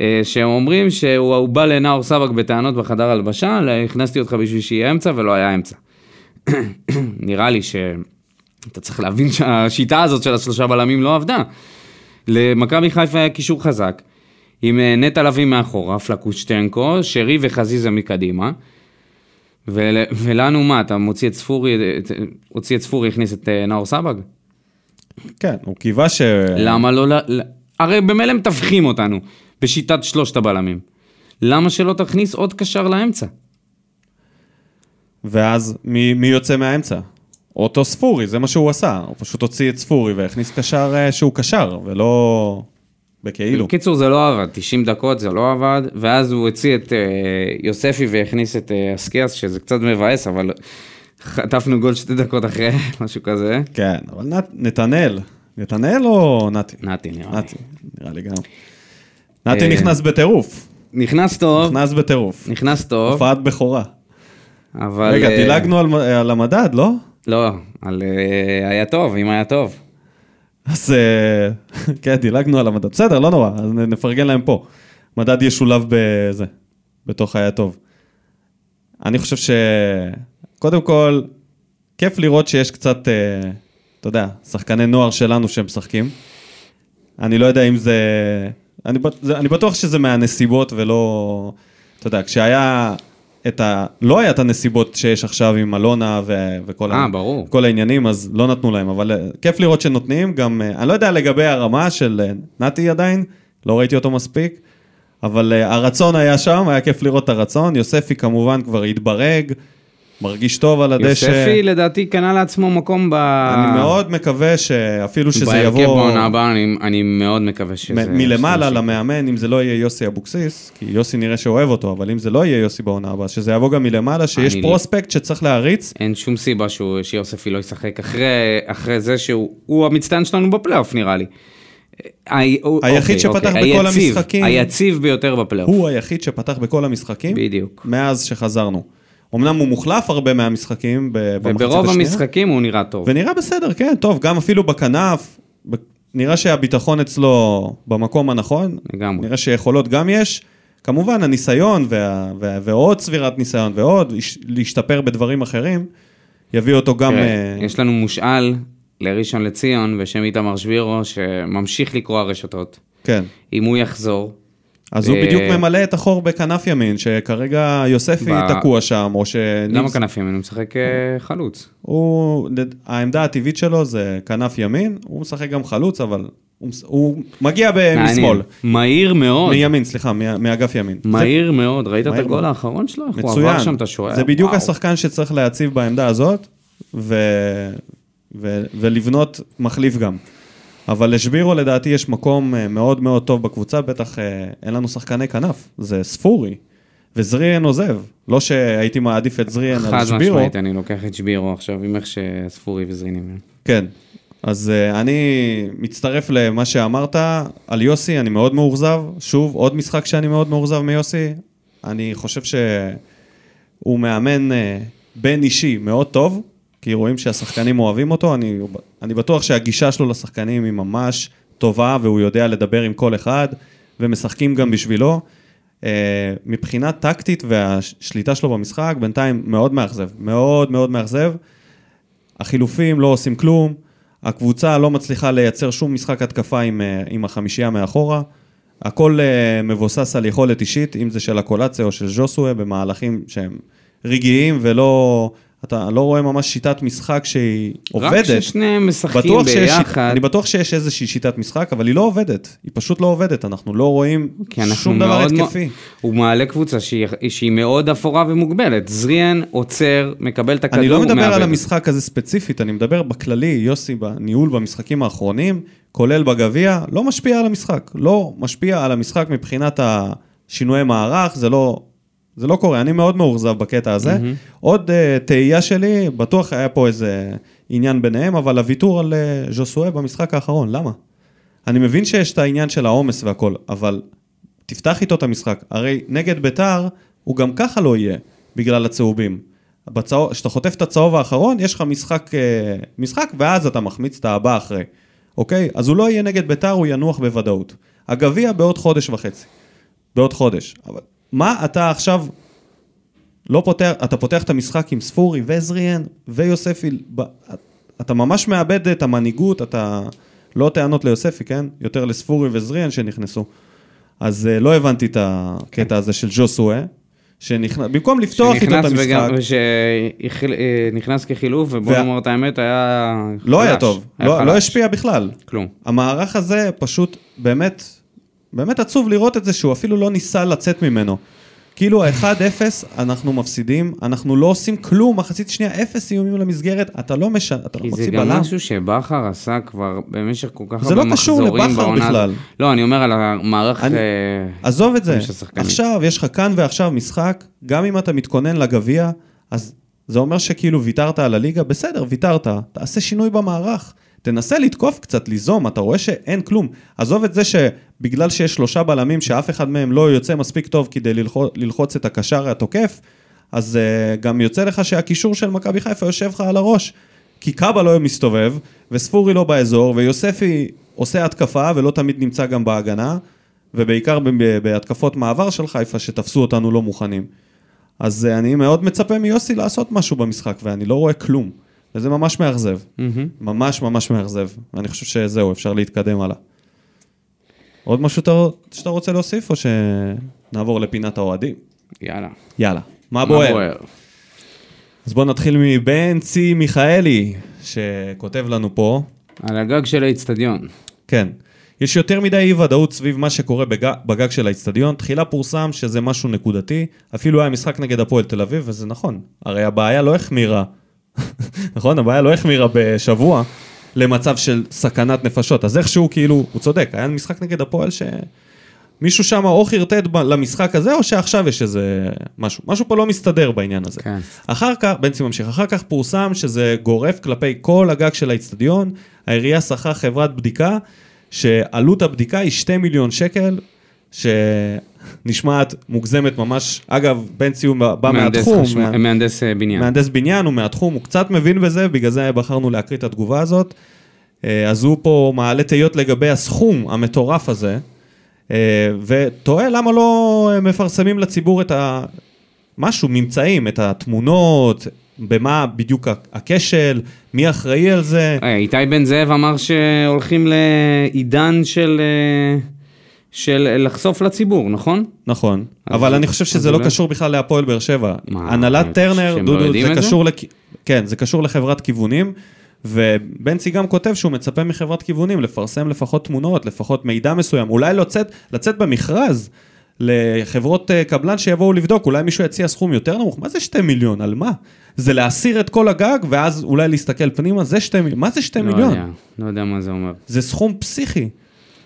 [SPEAKER 2] אה, שאומרים שהוא הוא בא לנאור סבק בטענות בחדר הלבשה, הכנסתי אותך בשביל שיהיה אמצע ולא היה אמצע. נראה לי שאתה צריך להבין שהשיטה הזאת של השלושה בלמים לא עבדה. למכבי חיפה היה קישור חזק, עם אה, נטע לביא מאחורה, פלקושטנקו, שרי וחזיזה מקדימה. ול, ולנו מה, אתה מוציא את ספורי, הוציא את ספורי, הכניס את אה, נאור סבג?
[SPEAKER 1] כן, הוא קיווה ש...
[SPEAKER 2] למה לא, הרי במילא מתווכים אותנו בשיטת שלושת הבלמים. למה שלא תכניס עוד קשר לאמצע?
[SPEAKER 1] ואז מי, מי יוצא מהאמצע? אותו ספורי, זה מה שהוא עשה. הוא פשוט הוציא את ספורי והכניס קשר אה, שהוא קשר, ולא בכאילו.
[SPEAKER 2] בקיצור זה לא עבד, 90 דקות זה לא עבד, ואז הוא הוציא את אה, יוספי והכניס את אה, אסקיאס, שזה קצת מבאס, אבל חטפנו גול שתי דקות אחרי, משהו כזה.
[SPEAKER 1] כן, אבל נת, נתנאל. נתנאל או נתי?
[SPEAKER 2] נתי נראה לי.
[SPEAKER 1] נתי, נראה לי גם. נתי
[SPEAKER 2] אה,
[SPEAKER 1] נכנס בטירוף.
[SPEAKER 2] נכנס טוב,
[SPEAKER 1] נכנס בטירוף.
[SPEAKER 2] נכנס טוב,
[SPEAKER 1] הופעת בכורה.
[SPEAKER 2] אבל...
[SPEAKER 1] רגע,
[SPEAKER 2] אה,
[SPEAKER 1] דילגנו על, על המדד, לא?
[SPEAKER 2] לא, על אה, היה טוב, אם היה טוב.
[SPEAKER 1] אז אה, כן, דילגנו על המדד. בסדר, לא נורא, אז נפרגן להם פה. מדד ישולב בזה, בתוך היה טוב. אני חושב ש... קודם כל, כיף לראות שיש קצת, אה, אתה יודע, שחקני נוער שלנו שהם משחקים. אני לא יודע אם זה... אני, אני בטוח שזה מהנסיבות ולא... אתה יודע, כשהיה את ה... לא היה את הנסיבות שיש עכשיו עם אלונה ו... וכל
[SPEAKER 2] אה, ברור.
[SPEAKER 1] כל העניינים, אז לא נתנו להם, אבל אה, כיף לראות שנותנים, גם, אה, אני לא יודע לגבי הרמה של נתי עדיין, לא ראיתי אותו מספיק, אבל הרצון היה שם, היה כיף לראות את הרצון, יוספי כמובן כבר התברג, מרגיש טוב על הדשא.
[SPEAKER 2] יוספי לדעתי קנה לעצמו מקום ב...
[SPEAKER 1] אני מאוד מקווה שאפילו שזה
[SPEAKER 2] בהרכב
[SPEAKER 1] יבוא
[SPEAKER 2] בעונה הבאה, אני, אני מאוד מקווה שזה...
[SPEAKER 1] מ- מלמעלה
[SPEAKER 2] שזה-
[SPEAKER 1] למאמן, אם זה לא יהיה יוסי אבוקסיס, כי יוסי נראה שאוהב אותו, אבל אם זה לא יהיה יוסי בעונה הבאה, שזה יבוא גם מלמעלה, שיש
[SPEAKER 2] אני-
[SPEAKER 1] פרוספקט שצריך להריץ,
[SPEAKER 2] אין שום סיבה שהוא, שיוספי לא ישחק אחרי, אחרי זה שהוא הוא המצטיין שלנו בפלייאוף נראה לי.
[SPEAKER 1] היחיד
[SPEAKER 2] אוקיי,
[SPEAKER 1] שפתח
[SPEAKER 2] אוקיי,
[SPEAKER 1] בכל
[SPEAKER 2] היציב,
[SPEAKER 1] המשחקים.
[SPEAKER 2] היציב ביותר בפלייאוף.
[SPEAKER 1] הוא היחיד שפתח בכל המשחקים,
[SPEAKER 2] בדיוק.
[SPEAKER 1] מאז שחזרנו. אמנם הוא מוחלף הרבה מהמשחקים במחצית השנייה.
[SPEAKER 2] וברוב המשחקים הוא נראה טוב.
[SPEAKER 1] ונראה בסדר, כן, טוב, גם אפילו בכנף, נראה שהביטחון אצלו במקום הנכון.
[SPEAKER 2] לגמרי.
[SPEAKER 1] נראה שיכולות גם יש. כמובן, הניסיון וה, וה, ועוד צבירת ניסיון ועוד, להש- להשתפר בדברים אחרים, יביא אותו גם... אה,
[SPEAKER 2] יש לנו מושאל לראשון לציון בשם איתמר שבירו, שממשיך לקרוא הרשתות.
[SPEAKER 1] כן.
[SPEAKER 2] אם הוא יחזור,
[SPEAKER 1] אז הוא
[SPEAKER 2] אה,
[SPEAKER 1] בדיוק ממלא את החור בכנף ימין, שכרגע יוספי תקוע שם, או ש...
[SPEAKER 2] למה כנף ימין? הוא משחק אה, חלוץ.
[SPEAKER 1] העמדה הטבעית שלו זה כנף ימין, הוא משחק גם חלוץ, אבל הוא, מגיע. משמאל.
[SPEAKER 2] מהיר מאוד.
[SPEAKER 1] מימין, סליחה, מאגף ימין.
[SPEAKER 2] מהיר מאוד. ראית את הגול. האחרון שלו?
[SPEAKER 1] זה
[SPEAKER 2] הוא
[SPEAKER 1] מצוין.
[SPEAKER 2] עבר שם את השוער.
[SPEAKER 1] זה בדיוק
[SPEAKER 2] וואו.
[SPEAKER 1] השחקן שצריך להציב בעמדה הזאת, ו... ו... ולבנות מחליף גם. אבל לשבירו לדעתי יש מקום אה, מאוד מאוד טוב בקבוצה, בטח אה, אין לנו שחקני כנף, זה ספורי. וזריאן עוזב. לא שהייתי מעדיף את זריאן על
[SPEAKER 2] חד
[SPEAKER 1] שבירו.
[SPEAKER 2] משמעית, אני לוקח את שבירו עכשיו עם איך שספורי וזרינים.
[SPEAKER 1] כן. אז uh, אני מצטרף למה שאמרת על יוסי, אני מאוד מאוכזב. שוב, עוד משחק שאני מאוד מאוכזב מיוסי. אני חושב שהוא מאמן uh, בין אישי מאוד טוב, כי רואים שהשחקנים אוהבים אותו. אני, אני בטוח שהגישה שלו לשחקנים היא ממש טובה, והוא יודע לדבר עם כל אחד, ומשחקים גם בשבילו. Uh, מבחינה טקטית והשליטה שלו במשחק, בינתיים מאוד מאכזב. מאוד מאוד מאכזב. החילופים לא עושים כלום. הקבוצה לא מצליחה לייצר שום משחק התקפה עם, אה, עם החמישייה מאחורה. הכל uh, מבוסס על יכולת אישית, אם זה של הקולציה או של ז'וסווה, במהלכים שהם רגעיים ולא... אתה לא רואה ממש שיטת משחק שהיא עובדת.
[SPEAKER 2] רק כששניהם משחקים
[SPEAKER 1] בטוח שיש,
[SPEAKER 2] ביחד.
[SPEAKER 1] אני בטוח שיש איזושהי שיטת משחק, אבל היא לא עובדת. היא פשוט לא עובדת, אנחנו לא רואים
[SPEAKER 2] אנחנו
[SPEAKER 1] שום דבר התקפי.
[SPEAKER 2] מ- הוא מעלה קבוצה שהיא, שהיא מאוד אפורה ומוגבלת. זריאן עוצר, מקבל את הכדור,
[SPEAKER 1] אני לא מדבר
[SPEAKER 2] מאבד.
[SPEAKER 1] על המשחק הזה ספציפית, אני מדבר בכללי, יוסי, בניהול במשחקים האחרונים, כולל בגביע, לא משפיע על המשחק. לא משפיע על המשחק מבחינת השינויי מערך, זה לא, זה לא קורה. אני מאוד מאוכזב בקטע הזה. Mm-hmm. עוד uh, תהייה שלי, בטוח היה פה איזה עניין ביניהם, אבל הוויתור על uh, ז'וסואה במשחק האחרון, למה? אני מבין שיש את העניין של העומס והכל, אבל תפתח איתו את המשחק. הרי נגד ביתר, הוא גם ככה לא יהיה, בגלל הצהובים. כשאתה חוטף את הצהוב האחרון, יש לך משחק, אה, משחק, ואז אתה מחמיץ את הבא אחרי, אוקיי? אז הוא לא יהיה נגד ביתר, הוא ינוח בוודאות. הגביע בעוד חודש וחצי. בעוד חודש. אבל מה אתה עכשיו לא פותח, אתה פותח את המשחק עם ספורי וזריאן ויוספי, אתה ממש מאבד את המנהיגות, אתה... לא טענות ליוספי, כן? יותר לספורי וזריאן שנכנסו. אז אה, לא הבנתי את הקטע הזה של ג'וסואה, שנכנס, במקום לפתוח איתו את
[SPEAKER 2] שנכנס
[SPEAKER 1] המשחק,
[SPEAKER 2] וגם- ושנכנס כחילוף, ובוא
[SPEAKER 1] וה-
[SPEAKER 2] נאמר את האמת, היה
[SPEAKER 1] לא היה
[SPEAKER 2] חלש.
[SPEAKER 1] טוב,
[SPEAKER 2] היה
[SPEAKER 1] לא, לא. השפיע בכלל.
[SPEAKER 2] כלום.
[SPEAKER 1] המערך הזה פשוט באמת, באמת עצוב לראות את זה שהוא אפילו לא ניסה לצאת ממנו. כאילו ה-1-0 אנחנו מפסידים, אנחנו לא עושים כלום, מחצית שנייה אפס איומים למסגרת, אתה לא משנה, אתה לא
[SPEAKER 2] כי זה
[SPEAKER 1] מוציא
[SPEAKER 2] גם
[SPEAKER 1] בלם.
[SPEAKER 2] משהו שבכר עשה כבר במשך כל כך
[SPEAKER 1] זה
[SPEAKER 2] הרבה
[SPEAKER 1] לא קשור
[SPEAKER 2] מחזורים
[SPEAKER 1] לבכר
[SPEAKER 2] בעונה
[SPEAKER 1] בכלל.
[SPEAKER 2] לא, אני אומר על המערך...
[SPEAKER 1] אני-
[SPEAKER 2] אה,
[SPEAKER 1] עזוב את זה. עכשיו יש לך כאן ועכשיו משחק, גם אם אתה מתכונן לגביע, אז זה אומר שכאילו ויתרת על הליגה, בסדר, ויתרת, תעשה שינוי במערך, תנסה לתקוף קצת, ליזום, אתה רואה שאין כלום. עזוב את זה שבגלל שיש שלושה בלמים שאף אחד מהם לא יוצא מספיק טוב כדי ללחוץ, ללחוץ את הקשר התוקף, אז uh, גם יוצא לך שהקישור של מכבי חיפה יושב לך על הראש. כי קאבה לא מסתובב, וספורי לא באזור, ויוספי עושה התקפה ולא תמיד נמצא גם בהגנה, ובעיקר בהתקפות מעבר של חיפה שתפסו אותנו לא מוכנים. אז אה, אני מאוד מצפה מיוסי לעשות משהו במשחק, ואני לא רואה כלום. וזה ממש מאכזב.
[SPEAKER 2] מהמם.
[SPEAKER 1] ממש ממש מאכזב. ואני חושב שזהו, אפשר להתקדם הלאה. עוד משהו אתה- שאתה רוצה להוסיף, או שנעבור לפינת האוהדים?
[SPEAKER 2] יאללה.
[SPEAKER 1] יאללה. מה
[SPEAKER 2] מה
[SPEAKER 1] בוער?
[SPEAKER 2] בוער?
[SPEAKER 1] אז בואו נתחיל מבן צי מיכאלי, שכותב לנו פה.
[SPEAKER 2] על הגג של האיצטדיון.
[SPEAKER 1] כן. יש יותר מדי אי ודאות סביב מה שקורה בג... בגג של האיצטדיון. תחילה פורסם שזה משהו נקודתי, אפילו היה משחק נגד הפועל תל אביב, וזה נכון. הרי הבעיה לא החמירה, נכון? הבעיה לא החמירה בשבוע למצב של סכנת נפשות. אז איכשהו כאילו, הוא צודק, היה משחק נגד הפועל שמישהו שם או חרטט למשחק הזה, או שעכשיו יש איזה משהו. משהו פה לא מסתדר בעניין הזה.
[SPEAKER 2] כן.
[SPEAKER 1] אחר כך, בנצי ממשיך, אחר כך פורסם שזה גורף כלפי כל הגג של האיצטדיון, העירייה שכרה חברת בדיקה, שעלות הבדיקה היא 2 מיליון שקל, שנשמעת מוגזמת ממש, אגב, בנצי הוא בא
[SPEAKER 2] מהנדס
[SPEAKER 1] מהתחום,
[SPEAKER 2] חשמל-
[SPEAKER 1] מה-
[SPEAKER 2] מהנדס אה, בניין.
[SPEAKER 1] מהנדס בניין, הוא מהתחום, הוא קצת מבין בזה, בגלל זה בחרנו להקריא את התגובה הזאת. אה, אז הוא פה מעלה תהיות לגבי הסכום המטורף הזה, אה, ותוהה למה לא מפרסמים לציבור את ה... משהו, ממצאים, את התמונות, במה בדיוק הכשל, מי אחראי על זה.
[SPEAKER 2] איתי בן זאב אמר שהולכים לעידן של... אה, של לחשוף לציבור, נכון?
[SPEAKER 1] נכון, אבל אני חושב שזה לא קשור בכלל להפועל באר שבע. הנהלת טרנר,
[SPEAKER 2] לא
[SPEAKER 1] דודו, זה? קשור. כן, זה קשור לחברת כיוונים, ובנצי גם כותב שהוא מצפה מחברת כיוונים לפרסם לפחות תמונות, לפחות מידע מסוים, אולי לצאת, לצאת במכרז לחברות אה, קבלן שיבואו לבדוק, אולי מישהו יציע סכום יותר נמוך, מה זה שתי מיליון, על מה? זה להסיר את כל הגג, ואז אולי להסתכל פנימה, זה שתי מיליון, מה זה שתי
[SPEAKER 2] לא
[SPEAKER 1] מיליון?
[SPEAKER 2] יודע, לא יודע מה זה אומר.
[SPEAKER 1] זה סכום פסיכי.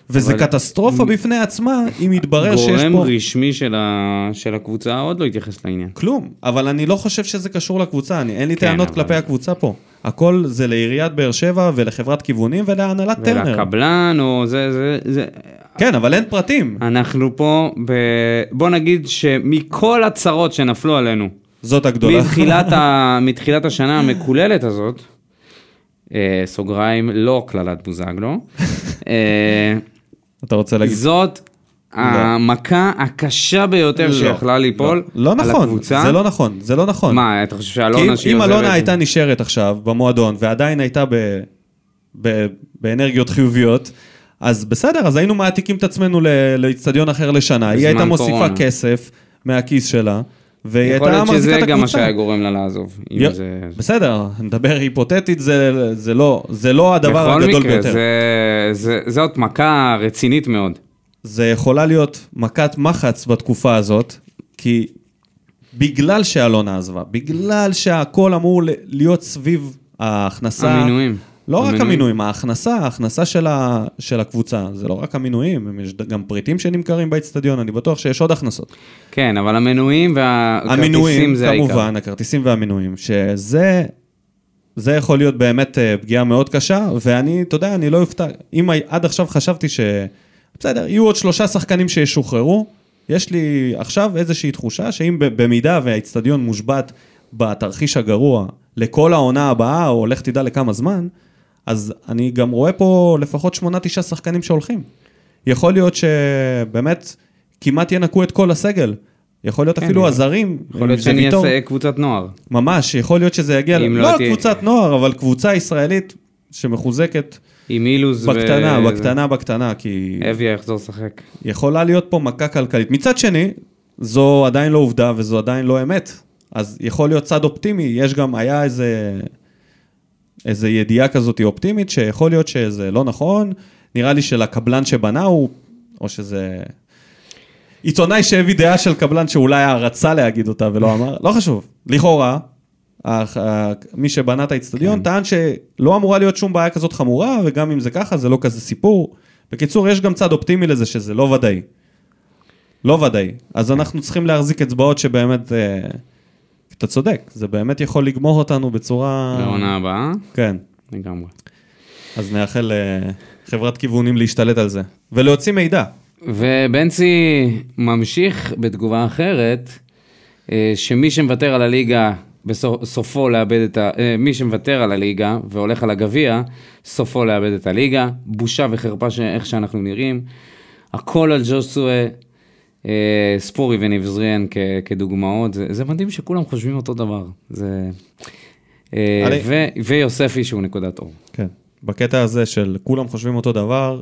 [SPEAKER 1] וזה
[SPEAKER 2] אבל-
[SPEAKER 1] קטסטרופה בפני עצמה, אם יתברר שיש
[SPEAKER 2] גורם
[SPEAKER 1] פה...
[SPEAKER 2] רשמי של, ה... של הקבוצה עוד לא התייחס לעניין.
[SPEAKER 1] כלום, אבל אני לא חושב שזה קשור לקבוצה, אני, אין לי
[SPEAKER 2] כן,
[SPEAKER 1] טענות
[SPEAKER 2] אבל-
[SPEAKER 1] כלפי הקבוצה פה. הכל זה לעיריית באר שבע ולחברת כיוונים ולהנהלת טרנר.
[SPEAKER 2] ולקבלן, או זה, זה, זה...
[SPEAKER 1] כן, אבל אין פרטים.
[SPEAKER 2] אנחנו פה, ב... בוא נגיד שמכל הצרות שנפלו עלינו,
[SPEAKER 1] זאת הגדולה.
[SPEAKER 2] מתחילת, ה... מתחילת השנה המקוללת הזאת, אה, סוגריים, לא קללת בוזגלו, אה,
[SPEAKER 1] אתה רוצה להגיד?
[SPEAKER 2] זאת המכה הקשה ביותר
[SPEAKER 1] לא,
[SPEAKER 2] שיכלה ליפול
[SPEAKER 1] לא, לא
[SPEAKER 2] על
[SPEAKER 1] נכון,
[SPEAKER 2] הקבוצה.
[SPEAKER 1] זה לא נכון, זה לא נכון.
[SPEAKER 2] מה, אתה חושב שאלונה
[SPEAKER 1] אם,
[SPEAKER 2] שהיא
[SPEAKER 1] אם
[SPEAKER 2] עוזבת...
[SPEAKER 1] אלונה הייתה נשארת עכשיו במועדון ועדיין הייתה ב, ב, באנרגיות חיוביות, אז בסדר, אז היינו מעתיקים את עצמנו לאיצטדיון אחר לשנה. היא הייתה מוסיפה
[SPEAKER 2] קורונה.
[SPEAKER 1] כסף מהכיס שלה, והיא
[SPEAKER 2] יכול להיות שזה גם מה. שהיה גורם לה לעזוב.
[SPEAKER 1] י-
[SPEAKER 2] זה...
[SPEAKER 1] בסדר, נדבר היפותטית, זה, זה, לא, זה לא הדבר
[SPEAKER 2] בכל
[SPEAKER 1] הגדול
[SPEAKER 2] מקרה,
[SPEAKER 1] ביותר.
[SPEAKER 2] זה, זה, זאת מכה רצינית מאוד.
[SPEAKER 1] זה יכולה להיות מכת מחץ בתקופה הזאת, כי בגלל שאלונה עזבה, בגלל שהכל אמור להיות סביב ההכנסה...
[SPEAKER 2] המינויים.
[SPEAKER 1] לא רק
[SPEAKER 2] המינויים.
[SPEAKER 1] המינויים, ההכנסה, ההכנסה של, ה, של הקבוצה. זה לא רק המינויים, יש גם פריטים שנמכרים באצטדיון, אני בטוח שיש עוד הכנסות.
[SPEAKER 2] כן, אבל המנויים והכרטיסים
[SPEAKER 1] המינויים,
[SPEAKER 2] זה העיקר.
[SPEAKER 1] כמובן, הכרטיסים והמינויים, שזה... זה יכול להיות באמת אה, פגיעה מאוד קשה, ואני, אתה יודע, אני לא אופתע. אם עד עכשיו חשבתי ש... בסדר, יהיו עוד שלושה שחקנים שישוחררו, יש לי עכשיו איזושהי תחושה שאם במידה והאיצטדיון מושבת בתרחיש הגרוע לכל העונה הבאה, או לך תדע לכמה זמן, אז אני גם רואה פה לפחות שמונה, תשעה שחקנים שהולכים. יכול להיות שבאמת כמעט ינקו את כל הסגל. יכול להיות
[SPEAKER 2] כן,
[SPEAKER 1] אפילו הזרים,
[SPEAKER 2] יכול להיות שאני. אעשה קבוצת נוער.
[SPEAKER 1] ממש, יכול להיות שזה יגיע, לא
[SPEAKER 2] לא תהיה-
[SPEAKER 1] קבוצת נוער, אבל קבוצה ישראלית שמחוזקת
[SPEAKER 2] עם אילוז
[SPEAKER 1] בקטנה,
[SPEAKER 2] ו-
[SPEAKER 1] בקטנה, בקטנה, כי
[SPEAKER 2] אביה יחזור לשחק.
[SPEAKER 1] יכולה להיות פה מכה כלכלית. מצד שני, זו עדיין לא עובדה וזו עדיין לא אמת. אז יכול להיות צד אופטימי, יש גם, היה איזה, איזה ידיעה כזאת אופטימית, שיכול להיות שזה לא נכון, נראה לי שלקבלן שבנה הוא, או שזה... עיתונאי שהביא דעה של קבלן שאולי רצה להגיד אותה ולא אמר, לא חשוב, לכאורה, מי שבנה את האיצטדיון
[SPEAKER 2] כן.
[SPEAKER 1] טען שלא אמורה להיות שום בעיה כזאת חמורה, וגם אם זה ככה, זה לא כזה סיפור. בקיצור, יש גם צד אופטימי לזה שזה לא ודאי. לא ודאי. אז אנחנו צריכים להחזיק אצבעות שבאמת... אה, אתה צודק, זה באמת יכול לגמור אותנו בצורה...
[SPEAKER 2] לעונה הבאה,
[SPEAKER 1] כן.
[SPEAKER 2] לגמרי.
[SPEAKER 1] אז נאחל לחברת כיוונים להשתלט על זה. ולהוציא מידע.
[SPEAKER 2] ובנצי ממשיך בתגובה אחרת, אה, שמי שמוותר על הליגה, בסופו לאבד את ה... אה, מי שמוותר על הליגה והולך על הגביע, סופו לאבד את הליגה. בושה וחרפה איך שאנחנו נראים. הכל על ג'וסווה, אה, ספורי וניבזריאן כ- כדוגמאות. זה, זה מדהים שכולם חושבים אותו דבר. זה... אה,
[SPEAKER 1] אני-
[SPEAKER 2] ו- ויוספי שהוא נקודת אור.
[SPEAKER 1] כן. בקטע הזה של כולם חושבים אותו דבר,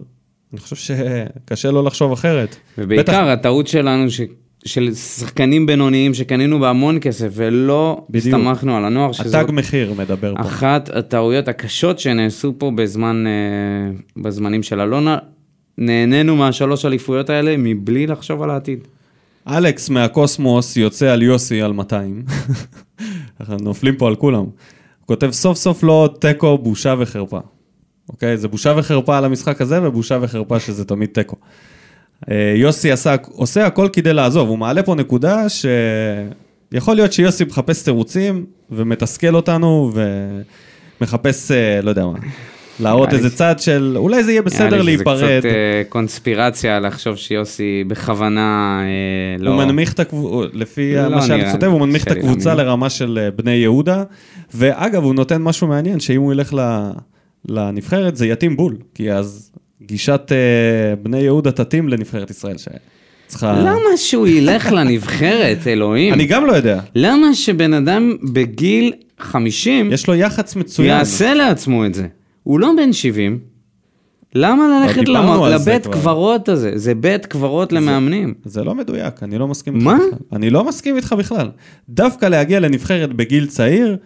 [SPEAKER 1] אני חושב שקשה לא לחשוב אחרת.
[SPEAKER 2] ובעיקר
[SPEAKER 1] בטח-
[SPEAKER 2] הטעות שלנו, ש... של שחקנים בינוניים שקנינו בהמון כסף ולא
[SPEAKER 1] בדיוק.
[SPEAKER 2] הסתמכנו על הנוער, שזאת
[SPEAKER 1] התג מחיר מדבר פה.
[SPEAKER 2] אחת הטעויות הקשות שנעשו פה בזמן, אה, בזמנים של אלונה. נהנינו מהשלוש אליפויות האלה מבלי לחשוב על העתיד.
[SPEAKER 1] אלכס מהקוסמוס יוצא על יוסי על 200. אנחנו נופלים פה על כולם. הוא כותב סוף סוף לא תיקו, בושה וחרפה. אוקיי? זה בושה וחרפה על המשחק הזה, ובושה וחרפה שזה תמיד תיקו. אה, יוסי עשה, עושה הכל כדי לעזוב, הוא מעלה פה נקודה שיכול להיות שיוסי מחפש תירוצים ומתסכל אותנו ומחפש, אה, לא יודע מה, להראות איזה צד של אולי זה יהיה בסדר להיפרד.
[SPEAKER 2] שזה קצת אה, קונספירציה לחשוב שיוסי בכוונה אה, לא...
[SPEAKER 1] הוא מנמיך את הקבוצה, לפי
[SPEAKER 2] לא
[SPEAKER 1] מה שאני כותב. הוא מנמיך את הקבוצה
[SPEAKER 2] להאמין.
[SPEAKER 1] לרמה של אה, בני יהודה, ואגב, הוא נותן משהו מעניין, שאם הוא ילך ל- לנבחרת, זה יתאים בול, כי אז גישת אה, בני יהודה תתאים לנבחרת ישראל, שצריכה...
[SPEAKER 2] למה שהוא ילך לנבחרת, אלוהים?
[SPEAKER 1] אני גם לא יודע,
[SPEAKER 2] למה שבן אדם בגיל 50
[SPEAKER 1] יש לו יח"צ מצוין.
[SPEAKER 2] יעשה לעצמו את זה? הוא לא בן 70. למה ללכת למ- לבית. קברות הזה? זה בית קברות למאמנים.
[SPEAKER 1] זה לא מדויק, אני לא מסכים איתך
[SPEAKER 2] מה?
[SPEAKER 1] בכלל. אני לא מסכים איתך בכלל. דווקא להגיע לנבחרת בגיל צעיר,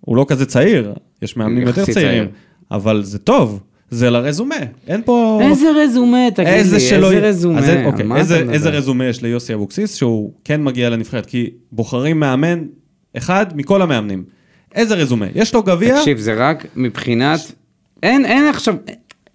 [SPEAKER 1] הוא לא כזה צעיר, יש מאמנים יותר צעירים,
[SPEAKER 2] צעיר.
[SPEAKER 1] אבל זה טוב, זה לרזומה, אין פה...
[SPEAKER 2] איזה רזומה, תגיד לי,
[SPEAKER 1] איזה שלא...
[SPEAKER 2] איזה רזומה.
[SPEAKER 1] אז, אוקיי,
[SPEAKER 2] מה?
[SPEAKER 1] איזה רזומה יש ליוסי אבוקסיס שהוא כן מגיע לנבחרת? כי בוחרים מאמן אחד מכל המאמנים. איזה רזומה? יש לו גביע?
[SPEAKER 2] תקשיב, זה רק מבחינת... אין, אין עכשיו...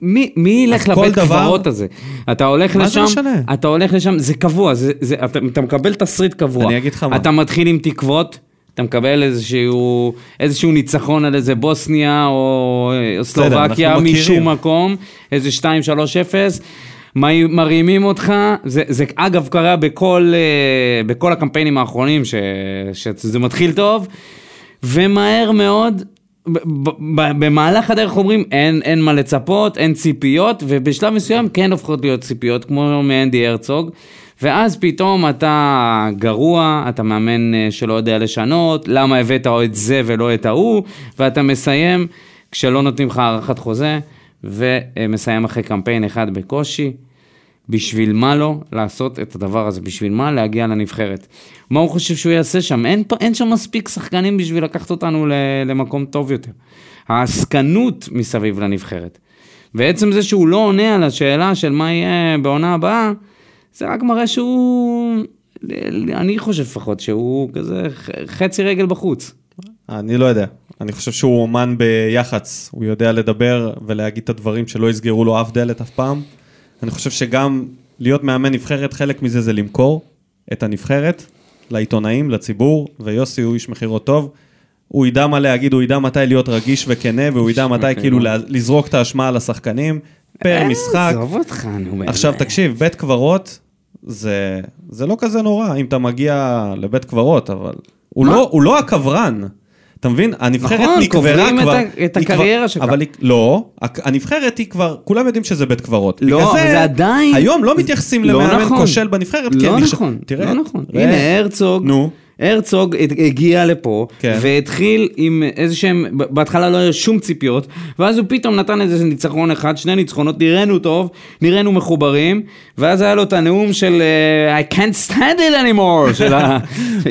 [SPEAKER 2] מי, מי ילך לבית
[SPEAKER 1] דבר-
[SPEAKER 2] קברות הזה? אתה הולך לשם? אתה הולך לשם, זה קבוע, זה, זה, אתה, אתה מקבל תסריט קבוע.
[SPEAKER 1] אני אגיד לך מה.
[SPEAKER 2] אתה מתחיל עם תקוות, אתה מקבל איזשהו, איזשהו ניצחון על איזה בוסניה או סלובקיה. משום מקום, איזה 2-3-0. מ- מרימים אותך, זה, זה אגב קרה בכל, אה, בכל הקמפיינים האחרונים ש, שזה מתחיל טוב, ומהר מאוד, במהלך הדרך אומרים אין, אין מה לצפות, אין ציפיות, ובשלב מסוים כן הופכות להיות ציפיות, כמו מאנדי הרצוג, ואז פתאום אתה גרוע, אתה מאמן אה, שלא יודע לשנות, למה הבאת או את זה ולא את ההוא, ואתה מסיים כשלא נותנים לך הארכת חוזה, ומסיים אחרי קמפיין אחד בקושי. בשביל מה לו לעשות את הדבר הזה? בשביל מה להגיע לנבחרת? מה הוא חושב שהוא יעשה שם? אין, אין שם מספיק שחקנים בשביל לקחת אותנו למקום טוב יותר. העסקנות מסביב לנבחרת. ועצם זה שהוא לא עונה על השאלה של מה יהיה בעונה הבאה, זה רק מראה שהוא, אני חושב לפחות, שהוא כזה חצי רגל בחוץ.
[SPEAKER 1] אני לא יודע. אני חושב שהוא אומן ביח"צ, הוא יודע לדבר ולהגיד את הדברים שלא יסגרו לו אף דלת אף פעם. אני חושב שגם להיות מאמן נבחרת, חלק מזה זה למכור את הנבחרת לעיתונאים, לציבור, ויוסי הוא איש מכירות טוב. הוא ידע מה להגיד, הוא ידע מתי להיות רגיש וכנה, והוא ידע מתי כאילו לזרוק את האשמה על השחקנים, פר משחק.
[SPEAKER 2] אה, עזוב אותך, נו באמת.
[SPEAKER 1] עכשיו תקשיב, בית קברות זה, זה לא כזה נורא אם אתה מגיע לבית קברות, אבל הוא? לא, הוא לא הקברן. אתה מבין? הנבחרת
[SPEAKER 2] נכון,
[SPEAKER 1] נקברה
[SPEAKER 2] קוברים את
[SPEAKER 1] כבר.
[SPEAKER 2] ה- את
[SPEAKER 1] היא כבר-
[SPEAKER 2] הקריירה שלך.
[SPEAKER 1] אבל לא, הנבחרת היא כבר, כולם יודעים שזה בית קברות.
[SPEAKER 2] לא, אבל זה עדיין-
[SPEAKER 1] היום לא מתייחסים
[SPEAKER 2] לא
[SPEAKER 1] למאמן
[SPEAKER 2] נכון.
[SPEAKER 1] כושל בנבחרת.
[SPEAKER 2] לא נכון,
[SPEAKER 1] תראה,
[SPEAKER 2] לא נכון. הנה, הרצוג,
[SPEAKER 1] נו.
[SPEAKER 2] הרצוג הגיע לפה,
[SPEAKER 1] כן.
[SPEAKER 2] והתחיל עם איזה שהם, בהתחלה לא היו שום ציפיות, ואז הוא פתאום נתן איזה ניצחון אחד, שני ניצחונות, נראינו טוב, נראינו מחוברים, ואז היה לו את הנאום של אה, I can't stand it anymore, של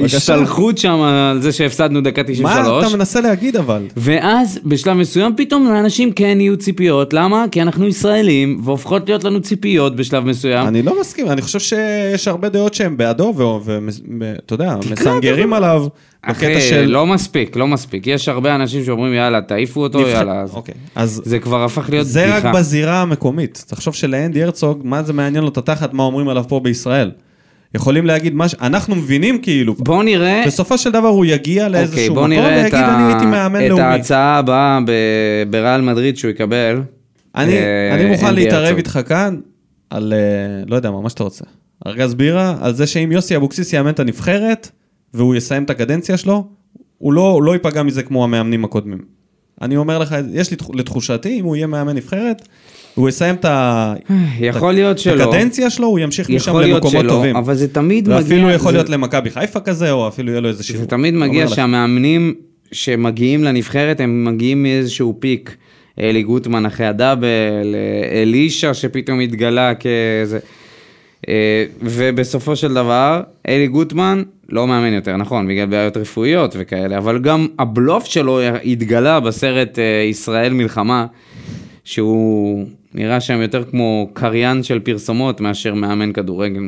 [SPEAKER 2] ההשתלחות שם על זה שהפסדנו דקה
[SPEAKER 1] מה
[SPEAKER 2] 93.
[SPEAKER 1] אתה מנסה להגיד אבל?
[SPEAKER 2] ואז בשלב מסוים פתאום לאנשים כן יהיו ציפיות, למה? כי אנחנו ישראלים, והופכות להיות לנו ציפיות בשלב מסוים.
[SPEAKER 1] אני לא מסכים, אני חושב שיש הרבה דעות שהן בעדו, ואתה יודע, מסנגרים עליו,
[SPEAKER 2] אחי,
[SPEAKER 1] של...
[SPEAKER 2] לא מספיק, לא מספיק. יש הרבה אנשים שאומרים, יאללה, תעיפו אותו,
[SPEAKER 1] נבח-
[SPEAKER 2] יאללה. אז-
[SPEAKER 1] אוקיי, אז
[SPEAKER 2] זה כבר הפך להיות
[SPEAKER 1] זה
[SPEAKER 2] בדיחה.
[SPEAKER 1] רק בזירה המקומית. תחשוב שלאנדי הרצוג, מה זה מעניין לו את התחת, מה אומרים עליו פה בישראל. יכולים להגיד מה ש... אנחנו מבינים כאילו,
[SPEAKER 2] בוא נראה,
[SPEAKER 1] בסופו של דבר הוא יגיע
[SPEAKER 2] אוקיי,
[SPEAKER 1] לאיזשהו מקום
[SPEAKER 2] את
[SPEAKER 1] ויגיד, אני הייתי מאמן
[SPEAKER 2] ה- את
[SPEAKER 1] לאומי.
[SPEAKER 2] ההצעה הבאה ב- בריאל מדריד שהוא יקבל.
[SPEAKER 1] אני,
[SPEAKER 2] אה,
[SPEAKER 1] אני מוכן להתערב. איתך כאן על, אה, לא יודע מה, מה שאתה רוצה. ארגז בירה, על זה שאם יוסי אבוקסיס יאמן את הנבחרת, והוא יסיים את הקדנציה שלו, הוא לא, הוא לא ייפגע מזה כמו המאמנים הקודמים. אני אומר לך, יש לי, תח- לתחושתי, אם הוא יהיה מאמן נבחרת, הוא יסיים את ה-
[SPEAKER 2] יכול להיות
[SPEAKER 1] את
[SPEAKER 2] שלא.
[SPEAKER 1] הקדנציה שלו, הוא ימשיך משם למקומות
[SPEAKER 2] שלא,
[SPEAKER 1] טובים.
[SPEAKER 2] אבל זה תמיד מגיע...
[SPEAKER 1] ואפילו יכול
[SPEAKER 2] זה-
[SPEAKER 1] להיות למכבי חיפה כזה, או אפילו יהיה לו איזה שיעור.
[SPEAKER 2] זה תמיד מגיע. שהמאמנים שמגיעים לנבחרת, הם מגיעים מאיזשהו פיק. אלי גוטמן אחרי הדאבל, אלישע שפתאום התגלה כאיזה... אה, ובסופו של דבר, אלי גוטמן לא מאמן יותר, נכון, בגלל בעיות רפואיות וכאלה, אבל גם הבלוף שלו התגלה בסרט אה, ישראל מלחמה, שהוא נראה שם יותר כמו קריין של פרסומות מאשר מאמן כדורגל.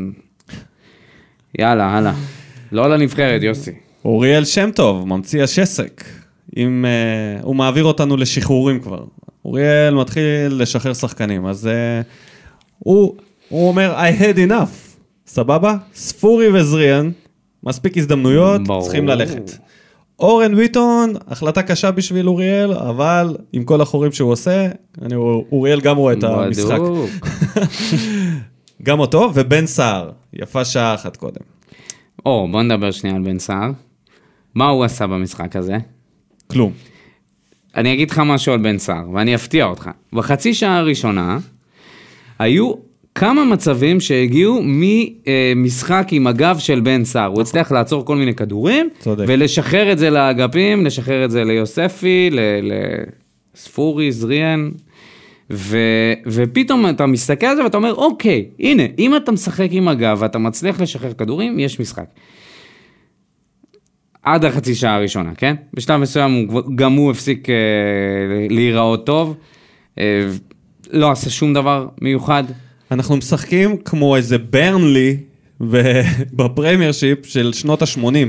[SPEAKER 2] יאללה, הלאה. לא לנבחרת, יוסי.
[SPEAKER 1] אוריאל שם טוב, ממציא השסק. אם, uh, הוא מעביר אותנו לשחרורים כבר. אוריאל מתחיל לשחרר שחקנים, אז uh, הוא, הוא אומר, I had enough, סבבה? ספורי וזריאן, מספיק הזדמנויות,
[SPEAKER 2] ברור.
[SPEAKER 1] צריכים ללכת. אורן ביטון, החלטה קשה בשביל אוריאל, אבל עם כל החורים שהוא עושה, אני, אוריאל גם רואה את המשחק. גם אותו, ובן סער, יפה שעה אחת קודם.
[SPEAKER 2] או, בוא נדבר שנייה על בן סער. מה הוא עשה במשחק הזה?
[SPEAKER 1] כלום.
[SPEAKER 2] אני אגיד לך משהו על בן סער, ואני אפתיע אותך. בחצי שעה הראשונה, היו כמה מצבים שהגיעו ממשחק עם הגב של בן סער. הוא הצליח לעצור כל מיני כדורים,
[SPEAKER 1] צודק.
[SPEAKER 2] ולשחרר את זה לאגפים, לשחרר את זה ליוספי, לספורי, זריאן. ו, ופתאום אתה מסתכל על זה ואתה אומר, אוקיי, הנה, אם אתה משחק עם הגב ואתה מצליח לשחרר כדורים, יש משחק. עד החצי שעה הראשונה, כן? בשלב מסוים הוא, גם הוא הפסיק אה, להיראות טוב, אה, לא עשה שום דבר מיוחד.
[SPEAKER 1] אנחנו משחקים כמו איזה ברנלי בפרמייר שיפ של שנות ה-80.